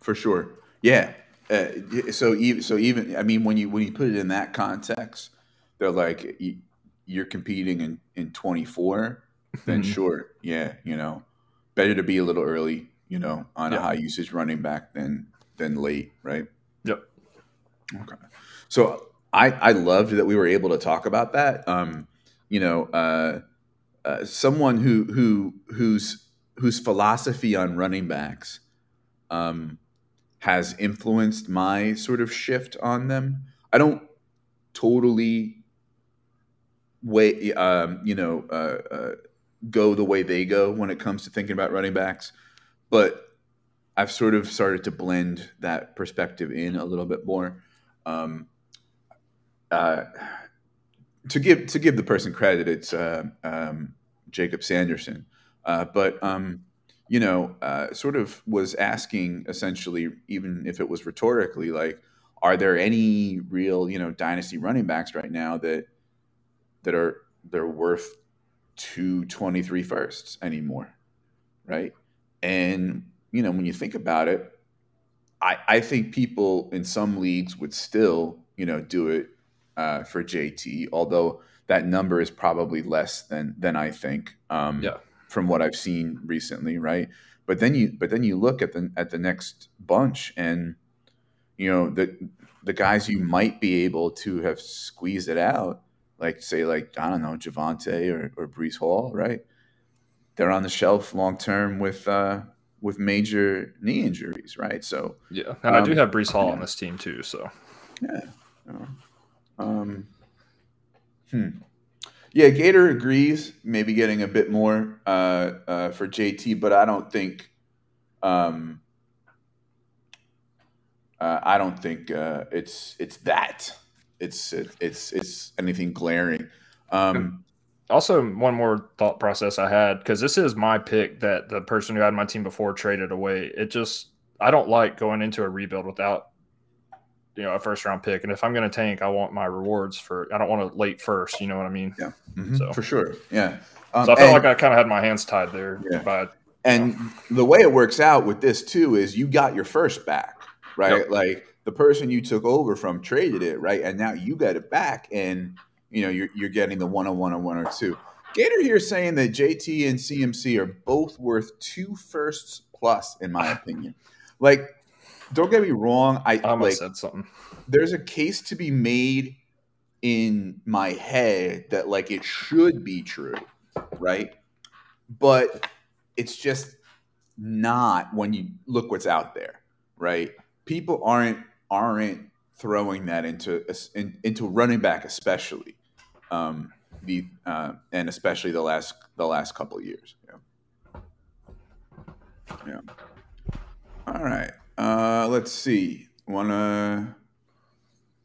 for sure. Yeah. Uh, so even so even I mean when you when you put it in that context, they're like you're competing in in 24, then mm-hmm. sure, yeah, you know, better to be a little early, you know, on a high usage running back than than late, right? Yep. Okay. So I I loved that we were able to talk about that. Um, you know, uh, uh, someone who who whose whose philosophy on running backs um, has influenced my sort of shift on them. I don't totally way um, you know uh, uh, go the way they go when it comes to thinking about running backs, but I've sort of started to blend that perspective in a little bit more. Um, uh, to give to give the person credit, it's uh, um, Jacob Sanderson, uh, but um, you know, uh, sort of was asking essentially, even if it was rhetorically, like, are there any real you know dynasty running backs right now that that are they're worth two twenty three firsts anymore, right? And you know, when you think about it, I, I think people in some leagues would still, you know, do it uh, for JT, although that number is probably less than than I think. Um, yeah. From what I've seen recently, right? But then you but then you look at the at the next bunch, and you know the the guys you might be able to have squeezed it out, like say like I don't know Javonte or or Breece Hall, right? They're on the shelf long term with uh, with major knee injuries, right? So yeah, and um, I do um, have Breece Hall yeah. on this team too. So yeah, um, hmm. Yeah, Gator agrees. Maybe getting a bit more uh, uh, for JT, but I don't think. Um, uh, I don't think uh, it's it's that. It's it, it's it's anything glaring. Um, also, one more thought process I had because this is my pick that the person who had my team before traded away. It just I don't like going into a rebuild without you know a first round pick, and if I'm going to tank, I want my rewards for. I don't want a late first. You know what I mean? Yeah. Mm-hmm. So for sure. Yeah. Um, so I felt like I kind of had my hands tied there. Yeah. By, and know. the way it works out with this too is you got your first back, right? Yep. Like the person you took over from traded it, right? And now you got it back, and you know you're, you're getting the one on one on one or two. Gator here saying that JT and CMC are both worth two firsts plus, in my opinion. Like, don't get me wrong. I, I like, said something. There's a case to be made in my head that like it should be true, right? But it's just not when you look what's out there, right? People aren't aren't throwing that into in, into running back, especially um, the uh, and especially the last the last couple years. Yeah. Yeah. All right. Uh, let's see. Want to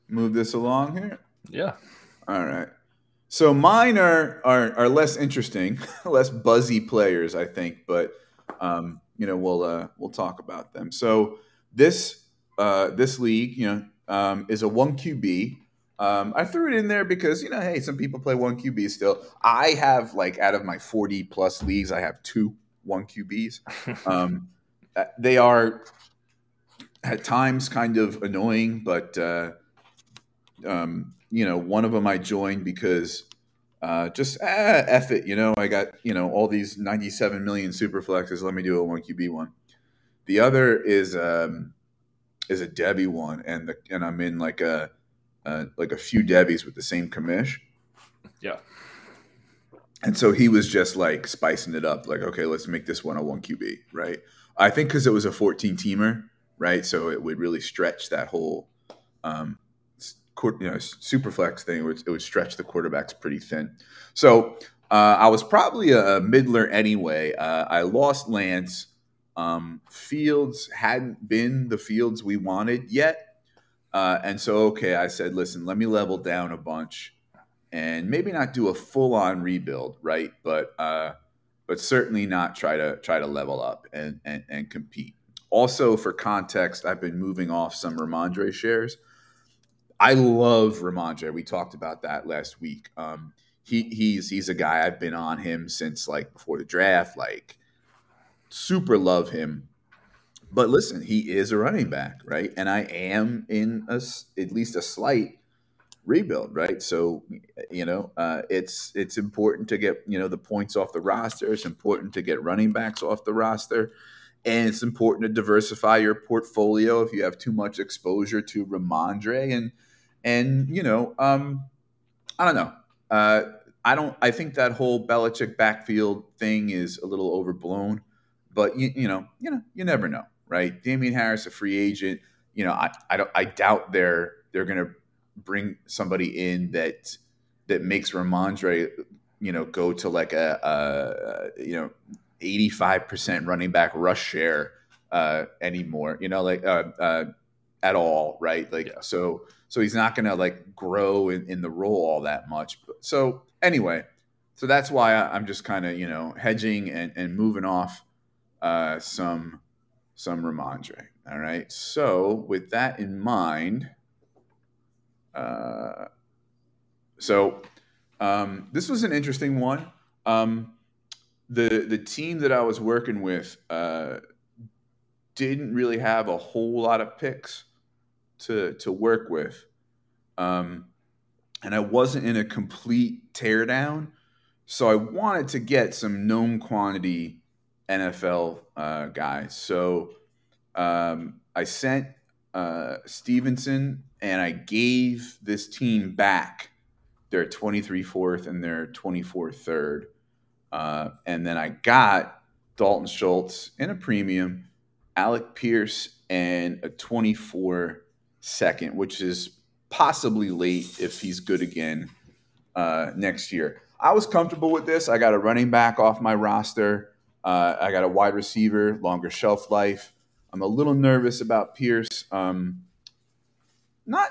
move this along here? Yeah. All right. So mine are are, are less interesting, less buzzy players, I think, but um, you know we'll uh, we'll talk about them. So this uh, this league, you know, um, is a one QB. Um, I threw it in there because you know, hey, some people play one QB still. I have like out of my forty plus leagues, I have two one QBs. Um, uh, they are at times kind of annoying, but uh, um, you know, one of them I joined because uh, just ah, F it, you know, I got, you know, all these 97 million super flexes. Let me do a one QB one. The other is, um, is a Debbie one. And the, and I'm in like a, uh, like a few Debbies with the same commish. Yeah. And so he was just like spicing it up. Like, okay, let's make this one a one QB. Right. I think cause it was a 14 teamer. Right. So it would really stretch that whole, um, you know super flex thing, which it would stretch the quarterbacks pretty thin. So uh, I was probably a, a middler anyway. Uh, I lost Lance. Um, fields hadn't been the fields we wanted yet, uh, and so okay, I said, listen, let me level down a bunch, and maybe not do a full on rebuild, right? But uh, but certainly not try to try to level up and and, and compete. Also, for context, I've been moving off some Rhamondre shares. I love Rhamondre. We talked about that last week. Um, he he's he's a guy I've been on him since like before the draft. Like super love him. But listen, he is a running back, right? And I am in a at least a slight rebuild, right? So you know, uh, it's it's important to get you know the points off the roster. It's important to get running backs off the roster, and it's important to diversify your portfolio if you have too much exposure to Rhamondre and and you know, um, I don't know. Uh, I don't. I think that whole Belichick backfield thing is a little overblown. But you, you know, you know, you never know, right? Damien Harris, a free agent. You know, I, I don't. I doubt they're they're going to bring somebody in that that makes Rhamondre, you know, go to like a, a you know, eighty five percent running back rush share uh, anymore. You know, like uh, uh, at all, right? Like yeah. so so he's not going to like grow in, in, the role all that much. So anyway, so that's why I'm just kind of you know hedging and, and moving off uh, some some Rhamondre. All right. So with that in mind, uh, so um, this was an interesting one. Um, the the team that I was working with uh, didn't really have a whole lot of picks to to work with, um, and I wasn't in a complete teardown, so I wanted to get some known quantity NFL uh, guys. So um, I sent uh, Stevenson and I gave this team back their 23 fourth and their 24 third. Uh, and then I got Dalton Schultz in a premium, Alec Pierce, and a 24 second, which is possibly late if he's good again uh, next year. I was comfortable with this. I got a running back off my roster. Uh, I got a wide receiver, longer shelf life. I'm a little nervous about Pierce. Um, not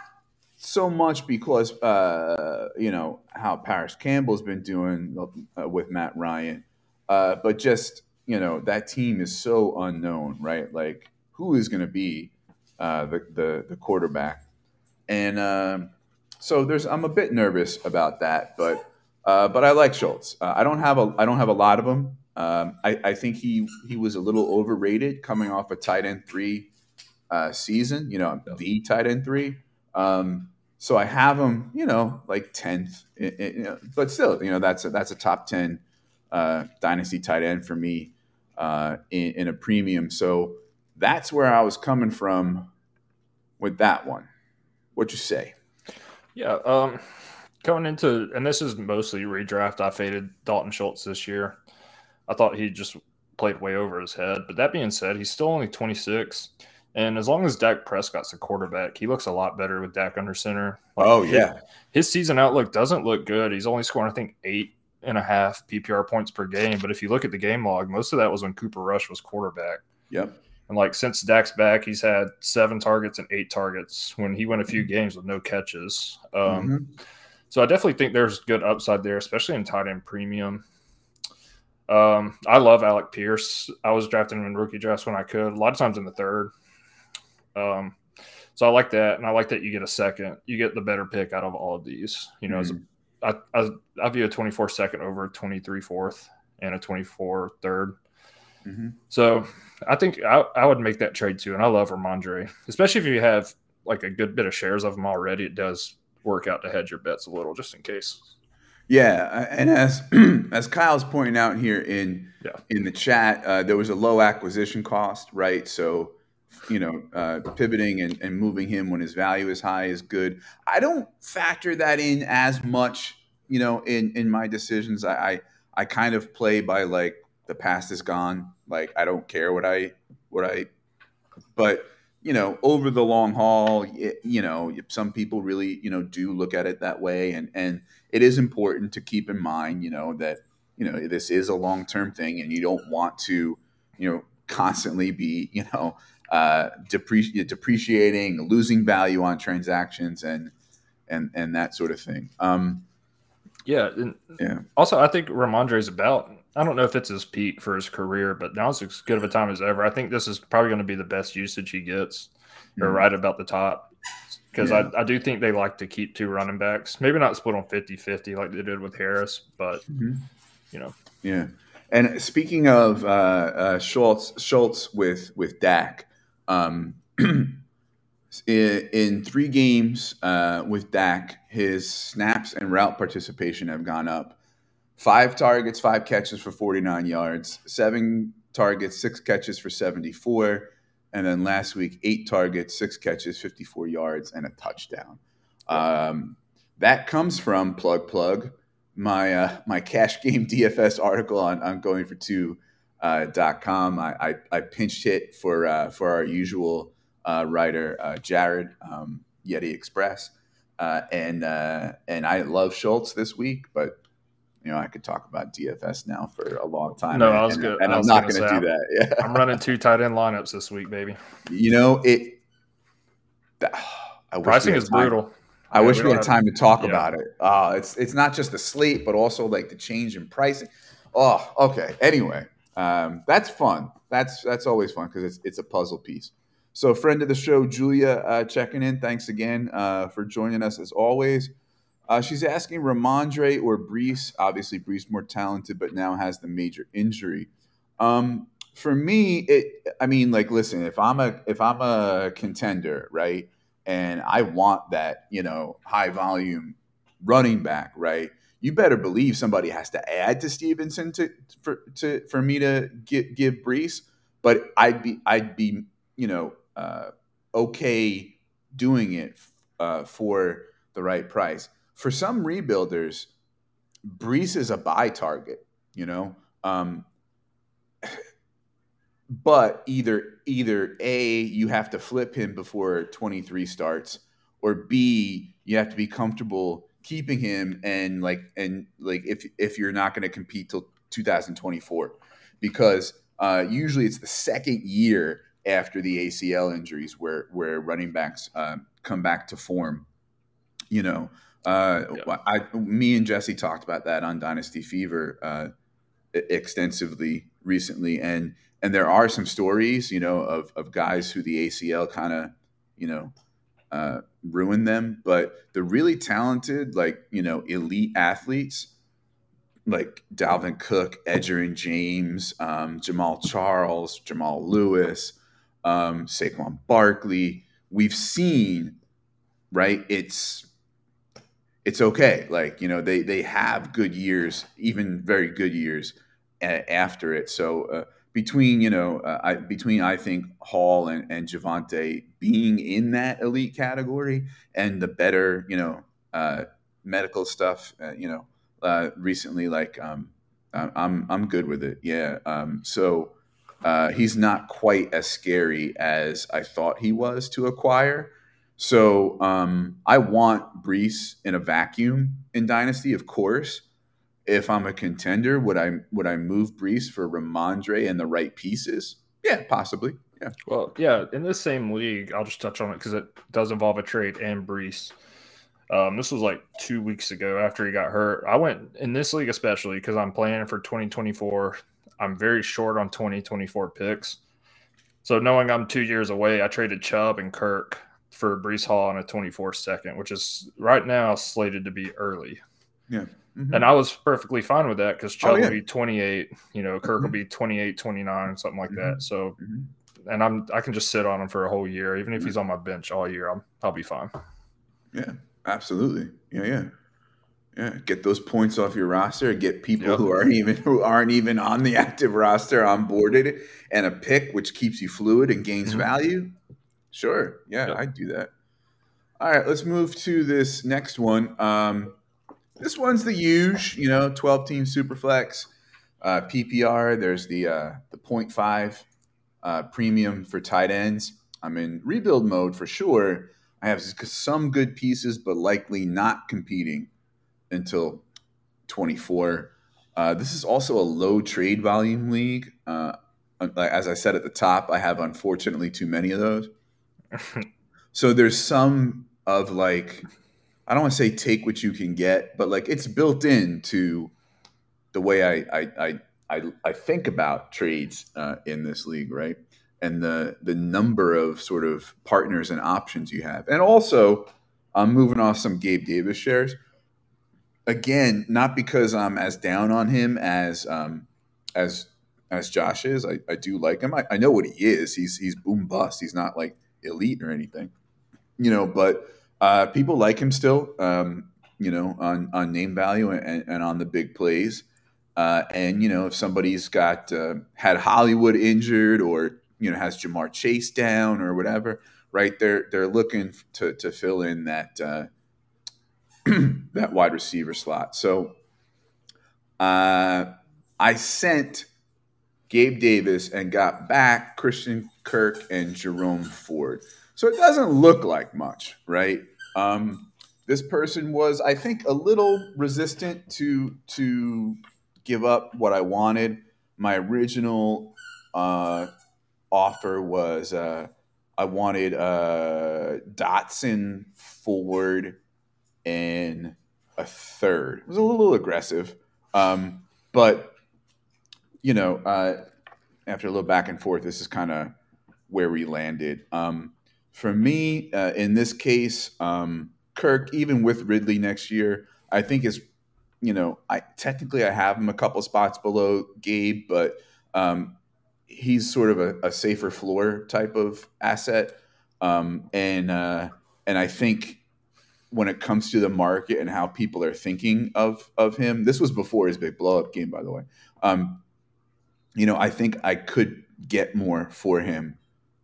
so much because uh, you know how Parris Campbell's been doing uh, with Matt Ryan, uh, but just you know that team is so unknown, right? Like who is going to be uh, the, the the quarterback, and um, so there's I'm a bit nervous about that, but uh, but I like Schultz. Uh, I don't have a I don't have a lot of them. Um, I, I, think he he was a little overrated coming off a tight end three uh, season. You know, the tight end three. Um, so I have him, you know, like tenth, but still, you know, that's a, that's a top ten uh, dynasty tight end for me uh, in, in a premium. So that's where I was coming from with that one. What you say? Yeah, um, going into and this is mostly redraft. I faded Dalton Schultz this year. I thought he just played way over his head. But that being said, he's still only 26. And as long as Dak Prescott's the quarterback, he looks a lot better with Dak under center. Like oh, yeah. His, his, season outlook doesn't look good. He's only scoring, I think, eight and a half PPR points per game. But if you look at the game log, most of that was when Cooper Rush was quarterback. Yep. And like since Dak's back, he's had seven targets and eight targets when he went a few games with no catches. Um, mm-hmm. So I definitely think there's good upside there, especially in tight end premium. Um, I love Alec Pierce. I was drafting him in rookie drafts when I could, a lot of times in the third. Um, so I like that, and I like that you get a second. You get the better pick out of all of these. You know, mm-hmm. as a, I, I, I view a 24 second over a 23 fourth and a 24 third. Mm-hmm. So I think I, I would make that trade too, and I love Rhamondre, especially if you have like a good bit of shares of him already. It does work out to hedge your bets a little, just in case. Yeah, and as as Kyle's pointing out here in yeah. in the chat, uh, there was a low acquisition cost, right? So, you know, uh, pivoting and, and moving him when his value is high is good. I don't factor that in as much, you know, in in my decisions. I I, I kind of play by like the past is gone. Like I don't care what I what I, but you know, over the long haul, you know, some people really, you know, do look at it that way, and and it is important to keep in mind, you know, that you know this is a long term thing, and you don't want to, you know, constantly be, you know, uh, depreci- depreciating, losing value on transactions, and and and that sort of thing. Um, yeah, yeah. Also, I think Rhamondre is about I don't know if it's his peak for his career, but now it's as good of a time as ever. I think this is probably going to be the best usage he gets, mm-hmm. or right about the top. Because yeah. I, I do think they like to keep two running backs. Maybe not split on 50 50 like they did with Harris, but, mm-hmm. you know. Yeah. And speaking of uh, uh, Schultz, Schultz with, with Dak, um, in, in, three games uh, with Dak, his snaps and route participation have gone up five targets, five catches for 49 yards, seven targets, six catches for 74. And then last week, eight targets, six catches, 54 yards, and a touchdown. Um, that comes from plug plug my uh, my cash game DFS article on, on going for two uh, dot com. I, I, I pinched hit for uh, for our usual uh, writer uh, Jared um, Yeti Express, uh, and and I love Schultz this week, but you know, I could talk about DFS now for a long time. No, and, I was good. And, I'm not going to do that. Yeah. I'm running two tight end lineups this week, baby. You know, it. I Pricing is time, brutal. I, wish we had time to talk yeah. about it. Uh, it's it's not just the sleep, but also like the change in pricing. Oh, okay. Anyway, um, that's fun. That's that's always fun because it's it's a puzzle piece. So, friend of the show, Julia, uh, checking in. Thanks again uh, for joining us as always. Uh, she's asking Rhamondre or Breece. Obviously, Breece more talented, but now has the major injury. Um, for me, it. I mean, like, listen, if I'm a if I'm a contender, right, and I want that, you know, high volume running back, right, you better believe somebody has to add to Stevenson to for to for me to get, give Breece. But I'd be I'd be you know uh, okay doing it uh, for the right price. For some rebuilders, Breece is a buy target, you know. Um, but either either a you have to flip him before 23 starts or b you have to be comfortable keeping him and like and like if if you're not going to compete till 2024 because uh, usually it's the second year after the ACL injuries where where running backs uh, come back to form. You know, uh, yeah. I me and Jesse talked about that on Dynasty Fever uh, extensively recently, and and there are some stories, you know, of of guys who the ACL kind of, you know, uh, ruined them. But the really talented, like you know, elite athletes, like Dalvin Cook, Edgerrin James, um, Jamaal Charles, Jamal Lewis, um, Saquon Barkley, we've seen, right? It's it's okay. Like you know, they they have good years, even very good years a- after it. So. Uh, between you know uh, I, between I think Hall and, and Javonte being in that elite category and the better you know uh, medical stuff uh, you know uh, recently like um, I'm I'm good with it yeah um, so uh, he's not quite as scary as I thought he was to acquire so um, I want Breece in a vacuum in Dynasty of course if I'm a contender, would I would I move Breece for Rhamondre and the right pieces? Yeah, possibly. Yeah. Well, yeah, in this same league, I'll just touch on it because it does involve a trade and Breece. Um, this was like two weeks ago after he got hurt. I went in this league especially because I'm planning for 2024. I'm very short on 2024 picks. So knowing I'm two years away, I traded Chubb and Kirk for Breece Hall on a 24 second, which is right now slated to be early. Yeah. Mm-hmm. And I was perfectly fine with that because Chubb oh, yeah. will be 28, you know, Kirk mm-hmm. will be 28, 29, something like mm-hmm. that. So, mm-hmm. and I'm, I can just sit on him for a whole year. Even if he's on my bench all year, I'm, I'll be fine. Yeah, absolutely. Yeah, yeah. Yeah, get those points off your roster. Get people yep. who aren't even who aren't even on the active roster onboarded, and a pick which keeps you fluid and gains mm-hmm. value. Sure, yeah, yep. I'd do that. All right, let's move to this next one. Um, this one's the huge, you know, 12 team superflex. Uh, PPR, there's the uh, the 0.5 uh, premium for tight ends. I'm in rebuild mode for sure. I have some good pieces, but likely not competing until 24. Uh, this is also a low trade volume league. Uh, as I said at the top, I have unfortunately too many of those. So there's some of like I don't want to say take what you can get, but like it's built into the way I I I I, I think about trades uh, in this league, right? And the the number of sort of partners and options you have, and also I'm moving off some Gabe Davis shares. Again, not because I'm as down on him as um, as as Josh is. I, I do like him. I, I know what he is. He's he's boom bust. He's not like elite or anything, you know. But uh, people like him still, um, you know, on, on name value and, and on the big plays. Uh, and you know, if somebody's got uh, had Hollywood injured or you know has Ja'Marr Chase down or whatever, right? They're they're looking to to fill in that uh, that wide receiver slot. So uh, I sent Gabe Davis and got back Christian Kirk and Jerome Ford. So it doesn't look like much, right? Um, this person was, I think, a little resistant to to give up what I wanted. My original uh, offer was uh, I wanted uh, Dotson forward and a third. It was a little aggressive, um, but you know, uh, after a little back and forth, this is kind of where we landed. Um, for me, uh, in this case, um, Kirk, even with Ridley next year, I think is, you know, I technically I have him a couple spots below Gabe, but um, he's sort of a, a, safer floor type of asset, um, and uh, and I think when it comes to the market and how people are thinking of of him, this was before his big blow up game, by the way. Um, you know, I think I could get more for him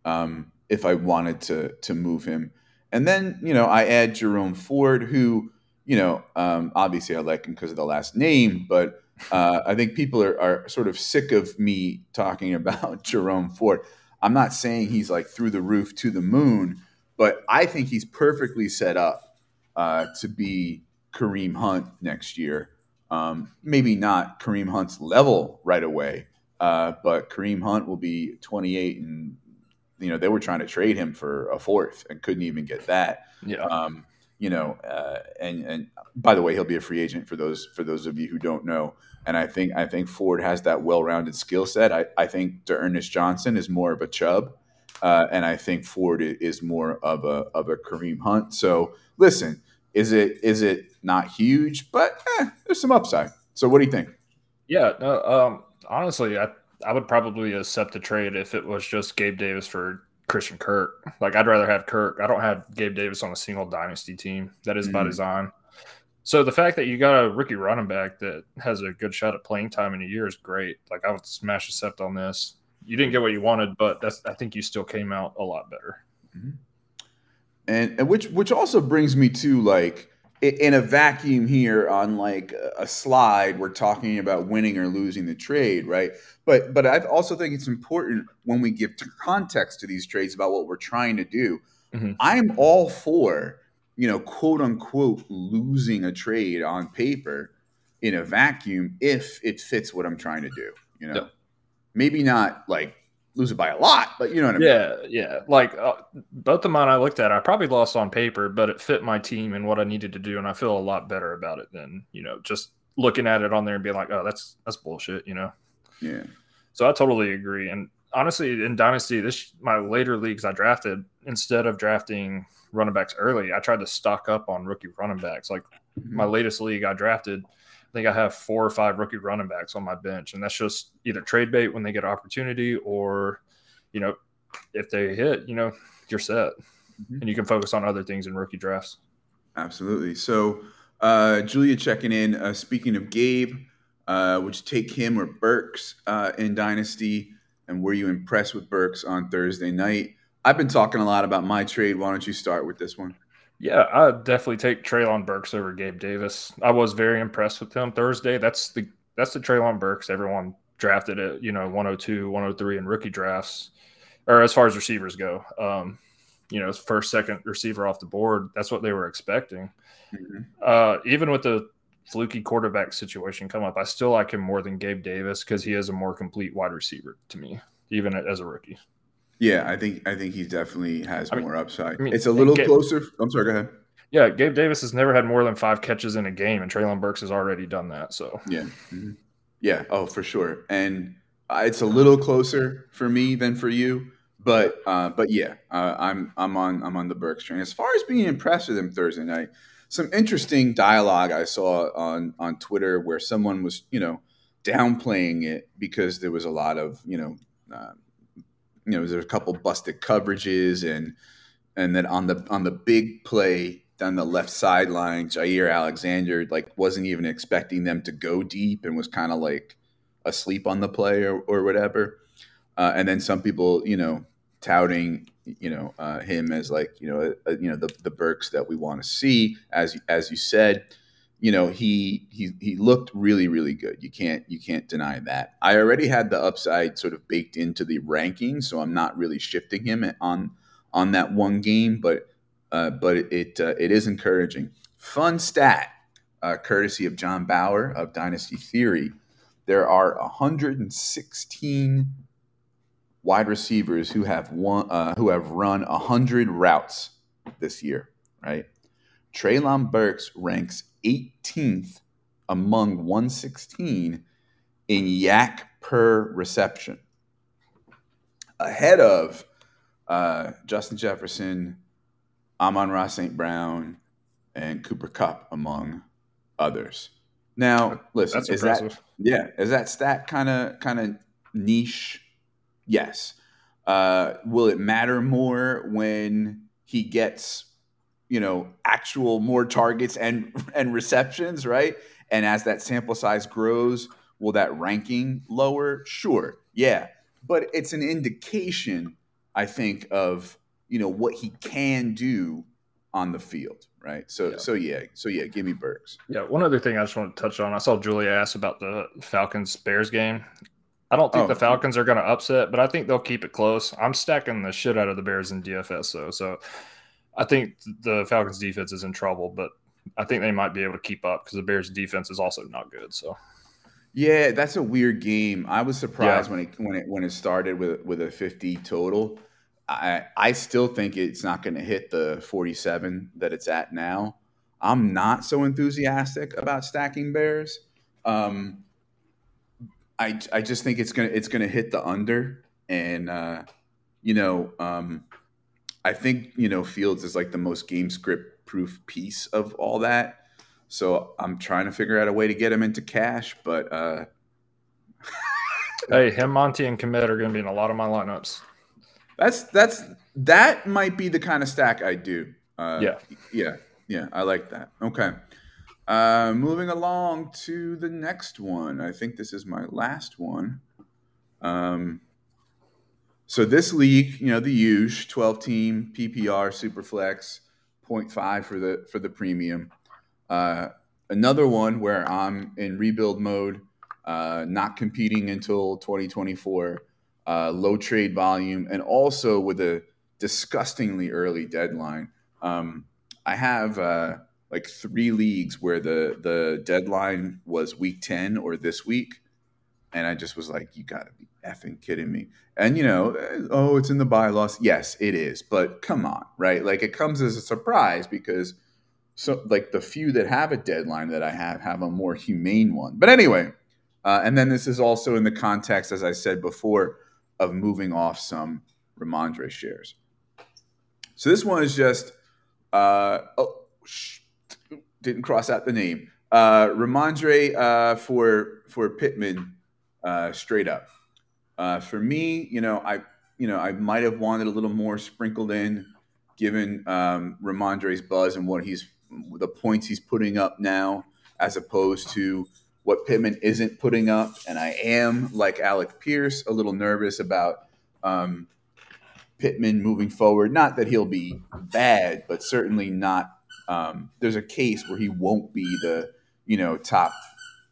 um, if I wanted to to move him. And then you know I add Jerome Ford, who you know um, obviously I like him because of the last name, but uh, I think people are, are sort of sick of me talking about Jerome Ford. I'm not saying he's like through the roof to the moon, but I think he's perfectly set up uh, to be Kareem Hunt next year. Um, maybe not Kareem Hunt's level right away, uh, but Kareem Hunt will be 28, and you know they were trying to trade him for a fourth and couldn't even get that. Yeah. Um, you know, uh, and and by the way, he'll be a free agent for those for those of you who don't know. And I think I think Ford has that well-rounded skill set. I, I think Ernest Johnson is more of a Chubb, uh, and I think Ford is more of a of a Kareem Hunt. So listen, is it is it not huge, but eh, there's some upside. So what do you think? Yeah, no, um, honestly, I I would probably accept the trade if it was just Gabe Davis for Christian Kirk. Like I'd rather have Kirk. I don't have Gabe Davis on a single dynasty team. That is mm-hmm. by design. So the fact that you got a rookie running back that has a good shot at playing time in a year is great. Like I would smash accept on this. You didn't get what you wanted, but that's I think you still came out a lot better. Mm-hmm and, and which which also brings me to like in a vacuum here on like a slide we're talking about winning or losing the trade right but but i also think it's important when we give context to these trades about what we're trying to do mm-hmm. i'm all for you know quote unquote losing a trade on paper in a vacuum if it fits what i'm trying to do you know yeah. maybe not like lose it by a lot, but you know what I mean. Yeah, yeah. Like uh, both of mine, I looked at, I probably lost on paper, but it fit my team and what I needed to do, and I feel a lot better about it than you know just looking at it on there and being like, oh, that's that's bullshit, you know. Yeah. So I totally agree, and honestly, in dynasty, this my later leagues I drafted instead of drafting running backs early, I tried to stock up on rookie running backs. Like mm-hmm. my latest league, I drafted think I have four or five rookie running backs on my bench, and that's just either trade bait when they get an opportunity, or you know, if they hit, you know, you're set, mm-hmm. and you can focus on other things in rookie drafts. Absolutely. So, uh, Julia checking in. Uh, speaking of Gabe, uh, would you take him or Burks uh, in Dynasty? And were you impressed with Burks on Thursday night? I've been talking a lot about my trade. Why don't you start with this one? Yeah, I definitely take Treylon Burks over Gabe Davis. I was very impressed with him Thursday. That's the that's the Treylon Burks everyone drafted at you know 102, 103 in rookie drafts, or as far as receivers go. Um, you know, first, second receiver off the board. That's what they were expecting. Mm-hmm. Uh, even with the fluky quarterback situation come up, I still like him more than Gabe Davis because he is a more complete wide receiver to me, even as a rookie. Yeah, I think I think he definitely has I mean, more upside. I mean, it's a little Gabe, closer. I'm sorry. Go ahead. Yeah, Gabe Davis has never had more than five catches in a game, and Treylon Burks has already done that. So yeah, mm-hmm. yeah, oh for sure. And uh, it's a little closer for me than for you, but uh, but yeah, uh, I'm I'm on I'm on the Burks train. As far as being impressed with him Thursday night, some interesting dialogue I saw on on Twitter where someone was you know downplaying it because there was a lot of you know uh, you know, there's a couple busted coverages and and then on the on the big play down the left sideline, Jaire Alexander like wasn't even expecting them to go deep and was kind of like asleep on the play or, or whatever. Uh, and then some people, you know, touting, you know, uh, him as like, you know, a, you know the the Burks that we want to see, as as you said you know he he he looked really really good. You can't you can't deny that. I already had the upside sort of baked into the ranking, so I'm not really shifting him on on that one game, but uh, but it uh, it is encouraging. Fun stat, uh, courtesy of John Bauer of Dynasty Theory. There are 116 wide receivers who have one uh, who have run 100 routes this year. Right, Treylon Burks ranks 18th among 116 in YAC per reception, ahead of uh, Justin Jefferson, Amon-Ra St. Brown, and Cooper Kupp, among others. Now, listen, That's is impressive. that yeah, is that stat kind of kind of niche? Yes. Uh, will it matter more when he gets you know actual more targets and and receptions right and as that sample size grows will that ranking lower sure yeah but it's an indication I think of you know what he can do on the field, right? So Yeah. so yeah, so yeah, give me Burks. Yeah, one other thing I just want to touch on. I saw Julia ask about the Falcons Bears game. I don't think Oh. the Falcons are going to upset, but I think they'll keep it close. I'm stacking the shit out of the Bears in DFS, though. So I think the Falcons defense is in trouble, but I think they might be able to keep up because the Bears defense is also not good. So Yeah, that's a weird game. I was surprised when it when it when it started with with a 50 total. I I still think it's not going to hit the 47 that it's at now. I'm not so enthusiastic about stacking Bears. Um, I I just think it's gonna it's gonna hit the under, and uh, you know um, I think you know Fields is like the most game script proof piece of all that. So I'm trying to figure out a way to get him into cash, but uh, hey, him, Monty, and Kmet are going to be in a lot of my lineups. that's that's that might be the kind of stack I do. Uh, Yeah. yeah, yeah. I like that. Okay. Uh, moving along to the next one. I think this is my last one. Um, so this league, you know, the huge 12 team PPR Superflex 0.5 for the for the premium. Uh, another one where I'm in rebuild mode, uh, not competing until 2024, uh, low trade volume, and also with a disgustingly early deadline. Um, I have uh, like three leagues where the the deadline was week 10 or this week, and I just was like, you gotta be effing kidding me. And you know, eh, oh, it's in the bylaws. Yes, it is, but come on, right? Like it comes as a surprise because so like the few that have a deadline that I have have a more humane one. But anyway, uh, and then this is also in the context, as I said before, of moving off some Rhamondre shares. So this one is just uh, oh sh- didn't cross out the name. Uh, Rhamondre uh, for for Pittman uh, straight up. Uh, for me, you know, I you know I might have wanted a little more sprinkled in, given um, Rhamondre's buzz and what he's the points he's putting up now, as opposed to what Pittman isn't putting up. And I am like Alec Pierce, a little nervous about um, Pittman moving forward. Not that he'll be bad, but certainly not. Um, there's a case where he won't be the you know top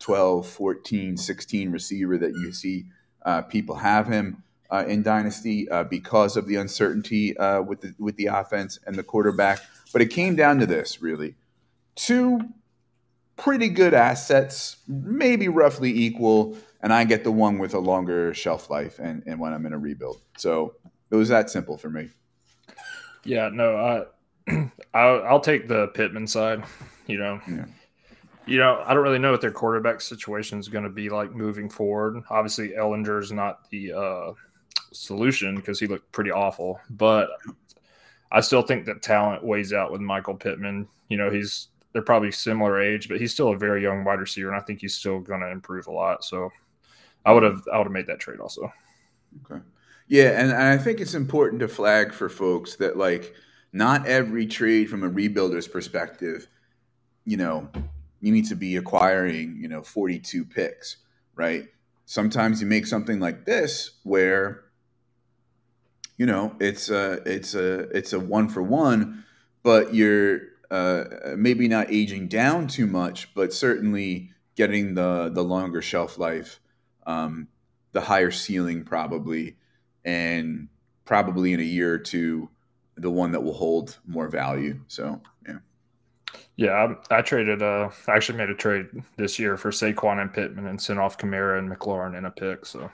12, 14, 16 receiver that you see uh, people have him uh, in dynasty uh, because of the uncertainty uh, with the with the offense and the quarterback. But it came down to this really: two pretty good assets, maybe roughly equal, and I get the one with a longer shelf life and, and when I'm in a rebuild. So it was that simple for me. Yeah, no, I, I'll, I'll take the Pittman side. You know, Yeah. You know, I don't really know what their quarterback situation is going to be like moving forward. Obviously, Ehlinger is not the uh, solution because he looked pretty awful, but I still think that talent weighs out with Michael Pittman. You know, he's they're probably similar age, but he's still a very young wide receiver, and I think he's still going to improve a lot. So, I would have I would have made that trade also. Okay. Yeah, and, and I think it's important to flag for folks that like not every trade from a rebuilder's perspective, you know, you need to be acquiring, you know, 42 picks, right? Sometimes you make something like this where you know, it's a it's a it's a one for one, but you're uh, maybe not aging down too much, but certainly getting the the longer shelf life, um, the higher ceiling probably, and probably in a year or two, the one that will hold more value. So yeah, I, I traded. Uh, I actually made a trade this year for Saquon and Pittman, and sent off Kamara and McLaurin in a pick. So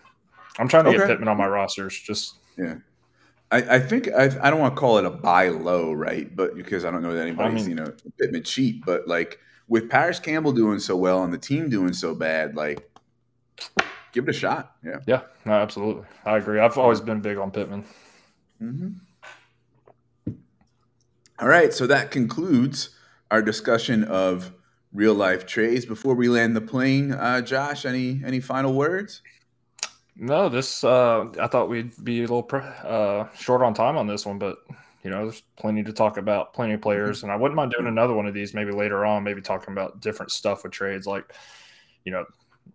I'm trying to get Okay. Pittman on my rosters. Just yeah. I, I think I, I don't want to call it a buy low, right? But because I don't know that anybody's I mean- you know Pittman cheap, but like with Parris Campbell doing so well and the team doing so bad, like give it a shot. Yeah. yeah, no, absolutely, I agree. I've always been big on Pittman. Mm-hmm. All right, so that concludes our discussion of real life trades. Before we land the plane, uh, Josh, any any final words? No, this uh, I thought we'd be a little pre- uh, short on time on this one, but you know, there's plenty to talk about, plenty of players, and I wouldn't mind doing another one of these maybe later on, maybe talking about different stuff with trades, like you know,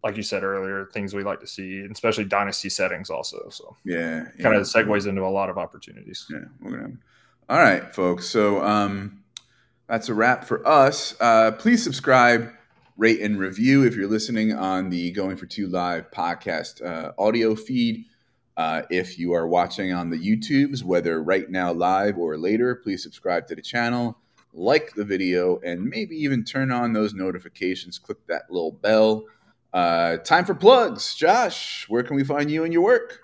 like you said earlier, things we like to see, especially dynasty settings also. So yeah, kind of segues into a lot of opportunities. Yeah, we're gonna. All right, folks. So um, that's a wrap for us. Uh, please subscribe, rate, and review if you're listening on the Going for Two Live podcast uh, audio feed. Uh, if you are watching on the YouTubes, whether right now live or later, please subscribe to the channel, like the video, and maybe even turn on those notifications. Click that little bell. Uh, time for plugs. Josh, where can we find you and your work?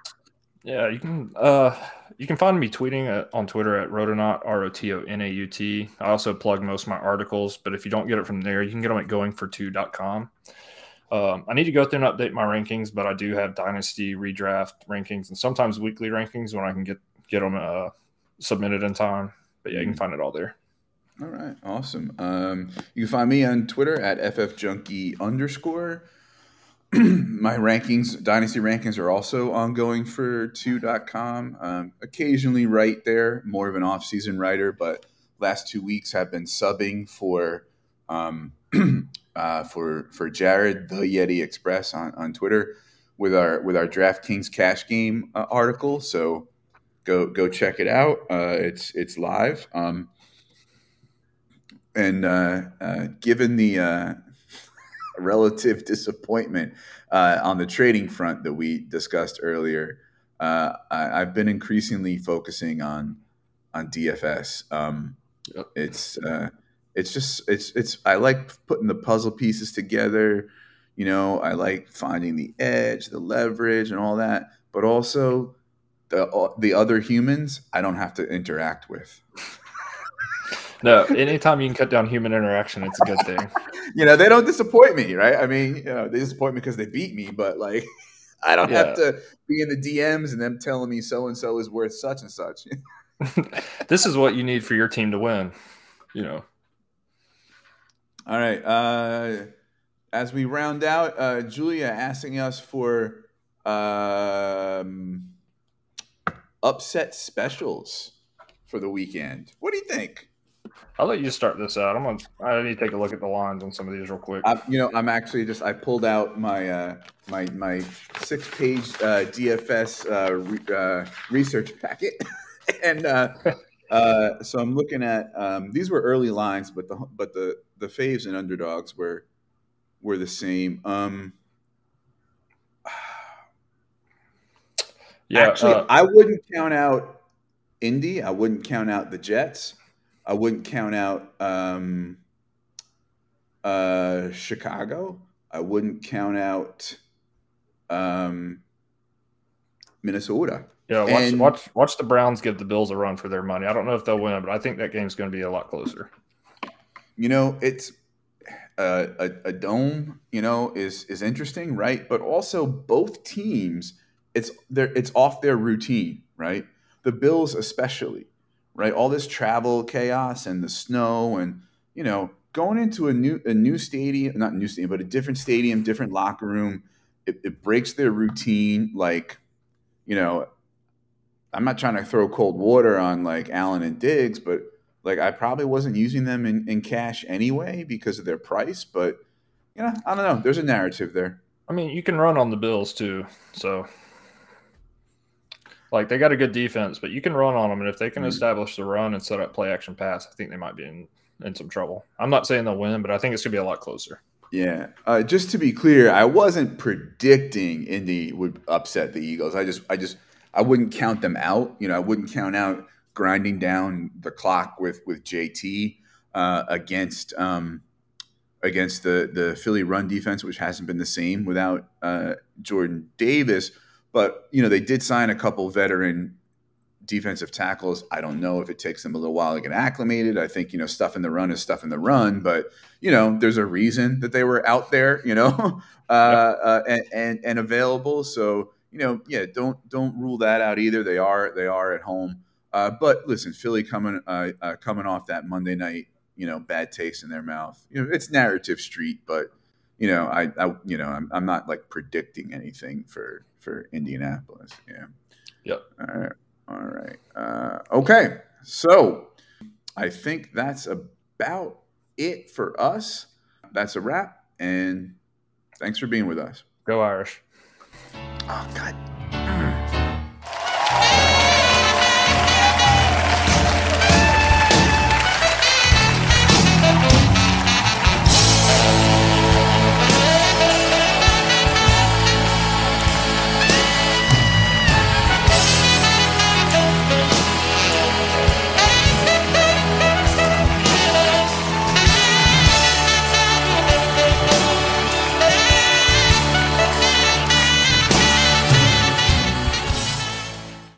Yeah, you can uh, you can find me tweeting at, on Twitter at Rotonaut R O T O N A U T. I also plug most of my articles, but if you don't get it from there, you can get them at goingfor2.com. Um, I need to go through and update my rankings, but I do have dynasty redraft rankings and sometimes weekly rankings when I can get get them uh, submitted in time. But yeah, you can find it all there. All right, awesome. Um, you can find me on Twitter at ffjunkie underscore. my rankings, dynasty rankings, are also ongoing for 2.com. Um, occasionally write there, more of an off-season writer, but last two weeks have been subbing for um, uh, for for Jared the Yeti Express on, on Twitter with our with our DraftKings cash game uh, article. So go go check it out. Uh, it's it's live. Um, and uh, uh, given the uh, relative disappointment uh, on the trading front that we discussed earlier, uh, I, have been increasingly focusing on on DFS. Um, yep. It's uh, it's just it's it's I like putting the puzzle pieces together. You know, I like finding the edge, the leverage, and all that. But also the the other humans, I don't have to interact with. No, anytime you can cut down human interaction, it's a good thing. you know, they don't disappoint me, right? I mean, you know, they disappoint me because they beat me, but like, I don't yeah. have to be in the DMs and them telling me so and so is worth such and such. this is what you need for your team to win. You know. All right. Uh, as we round out, uh, Julia asking us for um, upset specials for the weekend. What do you think? I'll let you start this out. I'm gonna. I need to take a look at the lines on some of these real quick. I, you know, I'm actually just. I pulled out my uh, my my six page uh, DFS uh, re, uh, research packet, and uh, uh, so I'm looking at um, these were early lines, but the but the the faves and underdogs were were the same. Um, yeah, actually, I wouldn't count out Indy. I wouldn't count out the Jets. I wouldn't count out um, uh, Chicago. I wouldn't count out um, Minnesota. Yeah, watch, and, watch watch the Browns give the Bills a run for their money. I don't know if they'll win, but I think that game's going to be a lot closer you know, it's uh, a, a dome, you know, is is interesting, right? But also both teams, it's there, it's off their routine, right? The Bills especially, right? All this travel chaos and the snow, and you know, going into a new a new stadium, not new stadium, but a different stadium, different locker room, it, it breaks their routine. Like, you know, I'm not trying to throw cold water on like Allen and Diggs, but like I probably wasn't using them in, in cash anyway because of their price, but you know, I don't know. There's a narrative there. I mean, you can run on the Bills too, so like they got a good defense, but you can run on them, and if they can mm. establish the run and set up play action pass, I think they might be in in some trouble. I'm not saying they'll win, but I think it's gonna be a lot closer. Yeah. Uh, just to be clear, I wasn't predicting Indy would upset the Eagles. I just, I just, I wouldn't count them out. You know, I wouldn't count out grinding down the clock with with JT uh, against um, against the the Philly run defense, which hasn't been the same without uh, Jordan Davis. But you know they did sign a couple veteran defensive tackles. I don't know if it takes them a little while to get acclimated. I think you know stuff in the run is stuff in the run, but you know there's a reason that they were out there, you know, uh, uh, and, and and available. So you know, yeah, don't don't rule that out either. They are they are at home. Uh, but listen, Philly coming uh, uh, coming off that Monday night, you know, bad taste in their mouth. You know, it's narrative street, but you know, I, I you know, I'm, I'm not like predicting anything for for Indianapolis. Yeah. Yep. All right. All right. Uh, okay. So I think that's about it for us. That's a wrap, and Thanks for being with us. Go Irish. Oh God